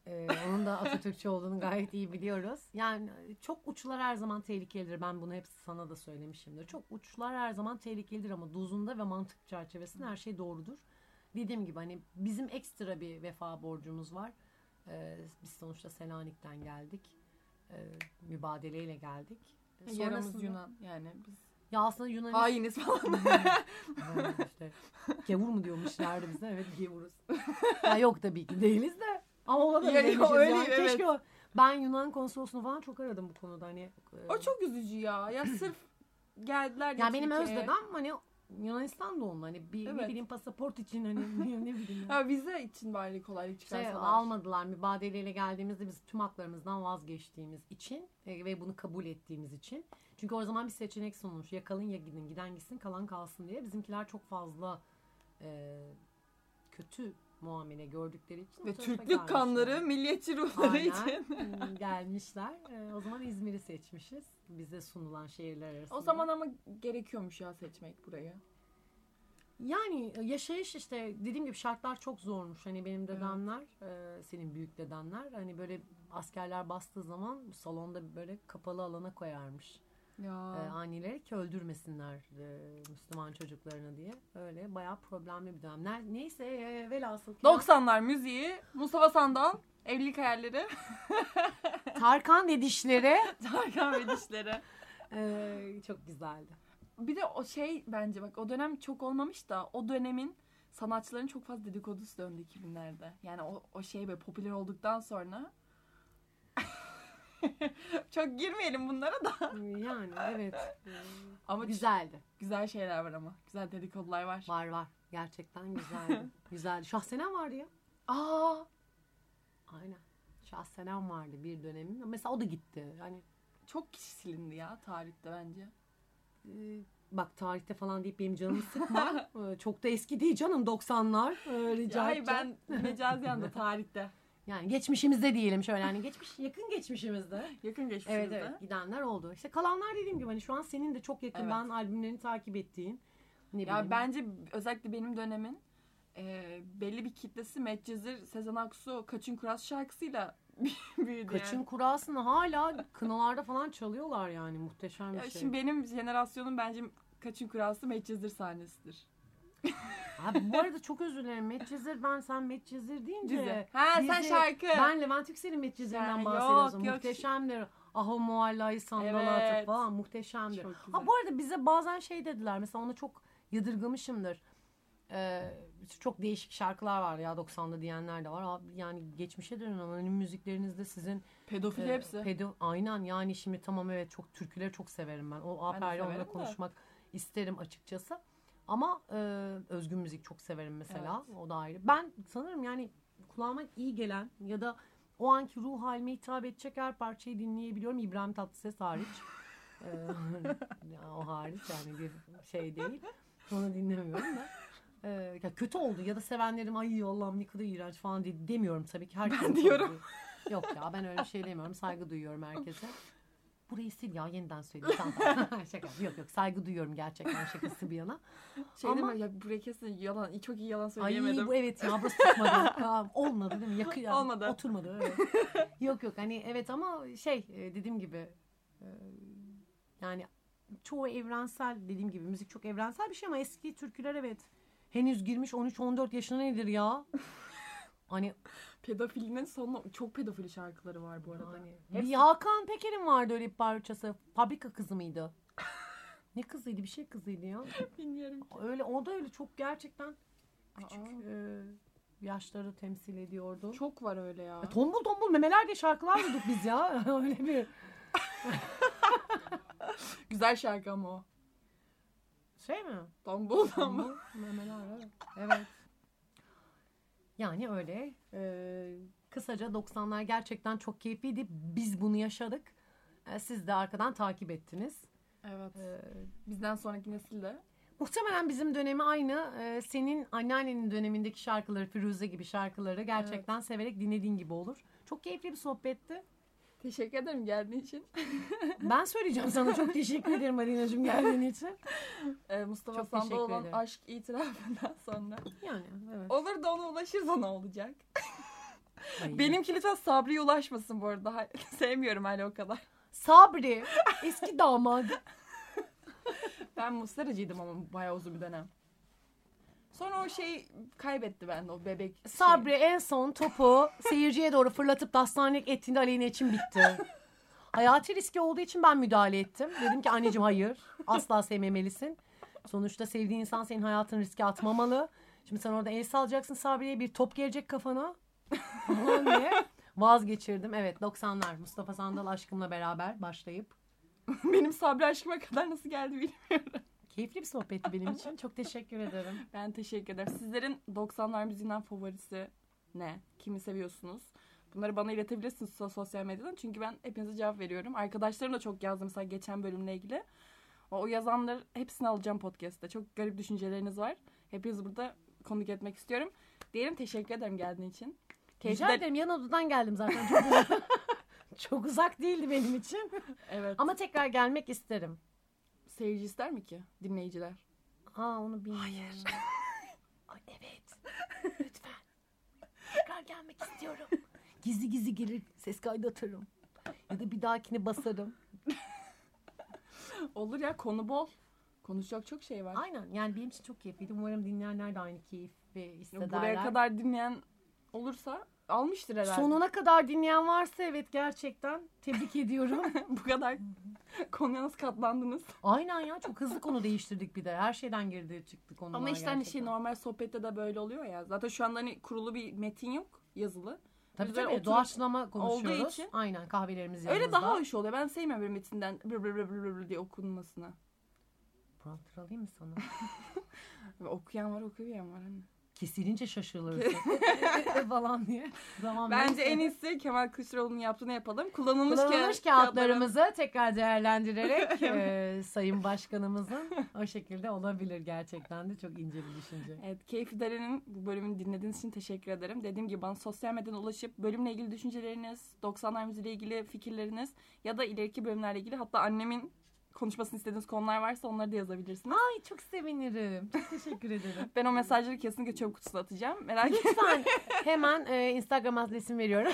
A: e, onun da Atatürkçü olduğunu gayet iyi biliyoruz. Yani çok uçlar her zaman tehlikelidir. Ben bunu hep sana da söylemişimdir. Çok uçlar her zaman tehlikelidir ama dozunda ve mantık çerçevesinde her şey doğrudur. Dediğim gibi hani bizim ekstra bir vefa borcumuz var. E, biz sonuçta Selanik'ten geldik. E, mübadeleyle geldik. E,
B: Yaramız
A: sonrasında-
B: Yunan yani biz
A: Ya aslında Yunanistan...
B: hainiz falan.
A: Ha, işte gavur mu diyormuşlardı bize? Evet gavuruz. ya yok tabii ki değiliz de Ama ona da
B: Ya,
A: bilemişiz
B: öyle,
A: yani.
B: evet.
A: Keşke o- ben Yunan konsolosunu falan çok aradım bu konuda hani. e,
B: O çok üzücü ya. Ya sırf geldiler
A: ya benim öz
B: Türkiye'ye.
A: dedem hani Yunanistan doğumlu hani bir ne
B: Evet.
A: bileyim pasaport için hani ne, ne bileyim. ya.
B: Ha vize için bari kolaylık
A: Şey,
B: çıkarsalar.
A: almadılar mübadeleyle geldiğimizde biz tüm haklarımızdan vazgeçtiğimiz için e, ve bunu kabul ettiğimiz için. Çünkü o zaman bir seçenek sunulmuş. Ya kalın ya gidin. Giden gitsin kalan kalsın diye. Bizimkiler çok fazla e, kötü muamele gördükleri için.
B: Ve Türklük
A: gelmişler.
B: kanları, milliyetçi ruhları
A: Aynen.
B: için.
A: Hmm, gelmişler. E, o zaman İzmir'i seçmişiz. Bize sunulan şehirler arasında.
B: O zaman ama gerekiyormuş ya seçmek burayı.
A: Yani yaşayış işte dediğim gibi şartlar çok zormuş. Hani benim dedemler, e, senin büyük dedenler hani böyle askerler bastığı zaman salonda böyle kapalı alana koyarmış.
B: Ya.
A: E, anneleri ki öldürmesinler e, Müslüman çocuklarını diye. Öyle bayağı problemli bir dönemler. Neyse e, velhasıl. kelam.
B: 90'lar müziği, Mustafa Sandal, evlilik hayalleri,
A: Tarkan ve dişleri
B: Tarkan ve dişleri.
A: e, çok güzeldi.
B: Bir de o şey bence bak o dönem çok olmamış da o dönemin sanatçıların çok fazla dedikodusu döndü 2000'lerde. Yani o, o şey böyle popüler olduktan sonra çok girmeyelim bunlara da.
A: Yani evet.
B: Ama
A: güzeldi.
B: güzel şeyler var ama. Güzel dedikodular var.
A: Var var. Gerçekten güzeldi. güzeldi. Şahsenem vardı ya.
B: Aa,
A: Aynen. Şahsenem vardı bir dönemin. Mesela o da gitti. Yani
B: çok kişi silindi ya tarihte bence.
A: e, bak tarihte falan deyip benim canımı sıkma. E, Çok da eski değil canım 90'lar. E, rica
B: Hayır ben mecaziyen de tarihte.
A: Yani geçmişimizde diyelim şöyle hani geçmiş yakın geçmişimizde.
B: Yakın
A: Evet
B: geçmişimizde.
A: evet gidenler oldu. İşte kalanlar dediğim gibi hani şu an senin de çok yakından
B: Evet.
A: albümlerini takip ettiğin. Ne
B: Ya
A: bileyim.
B: bence özellikle benim dönemin e, belli bir kitlesi Medcezir, Sezen Aksu, Kaçın Kuras şarkısıyla büyüdü
A: Kaçın
B: yani.
A: kurasını hala kınalarda falan çalıyorlar yani muhteşem bir
B: Ya
A: şey.
B: Şimdi benim jenerasyonum bence Kaçın Kurası Medcezir sahnesidir.
A: Abi bu arada çok özür dilerim. Medcezir ben sen Medcezir deyince.
B: Dizi. Ha sen
A: dizi-
B: şarkı.
A: Ben Levent Yüksel'in Medcezir'den bahsediyorsun.
B: yok.
A: Muhteşemdir. Aho muallayı sandalatı
B: Evet.
A: falan muhteşemdir. Ha bu arada bize bazen şey dediler. Mesela ona çok yadırgamışımdır. Ee, çok değişik şarkılar var ya 90'da diyenler de var. Abi yani geçmişe dönün anonim müziklerinizde sizin
B: Pedofili
A: e,
B: hepsi.
A: pedo aynen yani şimdi tamam evet çok türküleri çok severim ben. O aperle onunla konuşmak isterim açıkçası. Ama e, özgün müzik çok severim mesela. O da ayrı. Ben sanırım yani kulağıma iyi gelen ya da o anki ruh halime hitap edecek her parçayı dinleyebiliyorum. İbrahim Tatlıses hariç. O hariç yani bir şey değil. Onu dinlemiyorum da. Ee, ya kötü oldu ya da sevenlerim ay Allah'ım ne kadar iğrenç falan diye demiyorum tabii ki. Herkes
B: Ben diyorum.
A: Yok ya ben öyle bir şey demiyorum. Saygı duyuyorum herkese. Burayı sil ya yeniden söyleyeyim. Tamam. Şaka. Yok yok saygı duyuyorum gerçekten şakası bir yana.
B: Şey
A: Ama-?
B: Ya buraya kesin yalan, çok iyi yalan
A: Ay
B: söyleyemedim.
A: bu evet ya burası tutmadı. Tamam, olmadı değil mi? Yakı, yani,
B: Olmadı.
A: Oturmadı. Evet. yok yok hani evet ama şey e, dediğim gibi e, yani çoğu evrensel dediğim gibi müzik çok evrensel bir şey ama eski türküler evet. Henüz girmiş 13-14 yaşına nedir ya? Hani
B: Pedofilinin sonu çok pedofili şarkıları var bu arada.
A: Yani
B: Hepsi-
A: bir Hakan Peker'in vardı öyle bir parçası. Fabrika kızı mıydı? ne kızıydı? Bir şey kızıydı ya.
B: Bilmiyorum.
A: Öyle o da öyle çok gerçekten küçük
B: Aa.
A: e, yaşları temsil ediyordu.
B: Çok var öyle ya.
A: Ya, tombul tombul memeler diye şarkılar duyduk biz ya. öyle bir
B: Güzel şarkı ama o.
A: şey mi?
B: Tombul tombul.
A: Tombul memeler evet. Evet. Yani öyle. e, kısaca 90'lar gerçekten çok keyifliydi. Biz bunu yaşadık. E, siz de arkadan takip ettiniz.
B: Evet.
A: E,
B: Bizden sonraki nesil de.
A: Muhtemelen bizim dönemi aynı. Ee, senin anneannenin dönemindeki şarkıları, Firuze gibi şarkıları gerçekten severek dinlediğin gibi olur. Çok keyifli bir sohbetti.
B: Teşekkür ederim geldiğin için.
A: Ben söyleyeceğim sana çok teşekkür ederim Alina'cığım geldiğin için.
B: Ee, Mustafa
A: Çok
B: Sandal olan
A: ederim.
B: aşk itirafından sonra.
A: Yani evet.
B: Olur da ona ulaşırsa ne olacak?
A: Ay.
B: Benimki lütfen Sabri'ye ulaşmasın bu arada. Sevmiyorum hala o kadar.
A: Sabri eski damadı.
B: Ben Mustaracıydım ama bayağı uzun bir dönem. Sonra o şey kaybetti bende o bebek. şey.
A: Sabri en son topu seyirciye doğru fırlatıp dastanlık ettiğinde Aleyna için bitti. Hayati riski olduğu için ben müdahale ettim. Dedim ki anneciğim hayır asla sevmemelisin. Sonuçta sevdiğin insan senin hayatını riske atmamalı. Şimdi sen orada el sallayacaksın Sabri'ye bir top gelecek kafana. falan diye vazgeçirdim. Evet 90'lar Mustafa Sandal aşkımla beraber başlayıp.
B: Benim Sabri aşkıma kadar nasıl geldi bilmiyorum.
A: Keyifli bir sohbetti benim için. Çok teşekkür ederim.
B: Ben teşekkür ederim. Sizlerin 90'lar müziğinden favorisi ne? Kimi seviyorsunuz? Bunları bana iletebilirsiniz sosyal medyadan. Çünkü ben hepinize cevap veriyorum. Arkadaşlarım da çok yazdı mesela geçen bölümle ilgili. O, o yazanlar hepsini alacağım podcast'te. Çok garip düşünceleriniz var. Hepinizi burada konuk etmek istiyorum. Diyelim teşekkür ederim geldiğin için.
A: Rica de... ederim. Yan odadan geldim zaten. Çok uzak değildi benim için.
B: Evet.
A: Ama tekrar gelmek isterim.
B: Seyirci ister mi ki? Dinleyiciler.
A: Aa onu bilmiyorum.
B: Hayır.
A: Ay, evet. Lütfen. Tekrar gelmek istiyorum. Gizli gizli gelir ses kaydı atarım. Ya da bir dahakine basarım.
B: Olur ya konu bol. Konuşacak çok şey var.
A: Aynen yani benim için çok keyifliydi. Umarım dinleyenler de aynı keyif ve hissederler.
B: Buraya kadar dinleyen olursa almıştır herhalde.
A: Sonuna kadar dinleyen varsa evet gerçekten tebrik ediyorum.
B: Bu kadar konuya nasıl katlandınız?
A: Aynen ya çok hızlı konu değiştirdik bir de. Her şeyden geride çıktık konular
B: Ama işte hani şey normal sohbette de böyle oluyor ya. Zaten şu anda hani kurulu bir metin yok yazılı.
A: Tabii
B: böyle
A: tabii doğaçlama konuşuyoruz.
B: olduğu için-
A: Aynen kahvelerimiz yanımızda.
B: Öyle daha hoş oluyor. Ben sevmiyorum böyle metinden bır bır bır bır bır diye okunmasını.
A: Prompter alayım mı sana?
B: Okuyan var okuyan var hani.
A: Kesilince şaşırırsın. falan diye. Tamam,
B: Bence
A: neyse.
B: en iyisi Kemal Kılıçdaroğlu'nun yaptığını yapalım. Kullanılmış,
A: Kullanılmış
B: kağıt-
A: kağıtlarımızı tekrar değerlendirerek e, Sayın Başkanımızın o şekilde olabilir gerçekten de çok ince bir düşünce.
B: Evet, Keyfi Dere'nin bu bölümünü dinlediğiniz için teşekkür ederim. Dediğim gibi bana sosyal medyadan ulaşıp bölümle ilgili düşünceleriniz, 90'lar müziğiyle ilgili fikirleriniz ya da ileriki bölümlerle ilgili hatta annemin konuşmasını istediğiniz konular varsa onları da yazabilirsiniz.
A: Ay çok sevinirim. Çok teşekkür ederim.
B: Ben o mesajları kesinlikle çöp kutusuna atacağım. Merak etmeyin.
A: Lütfen hemen e, Instagram adresimi veriyorum.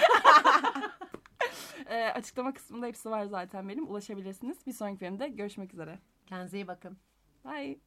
B: Ee, açıklama kısmında hepsi var zaten benim. Ulaşabilirsiniz. Bir sonraki bölümde görüşmek üzere.
A: Kendinize iyi bakın.
B: Bye.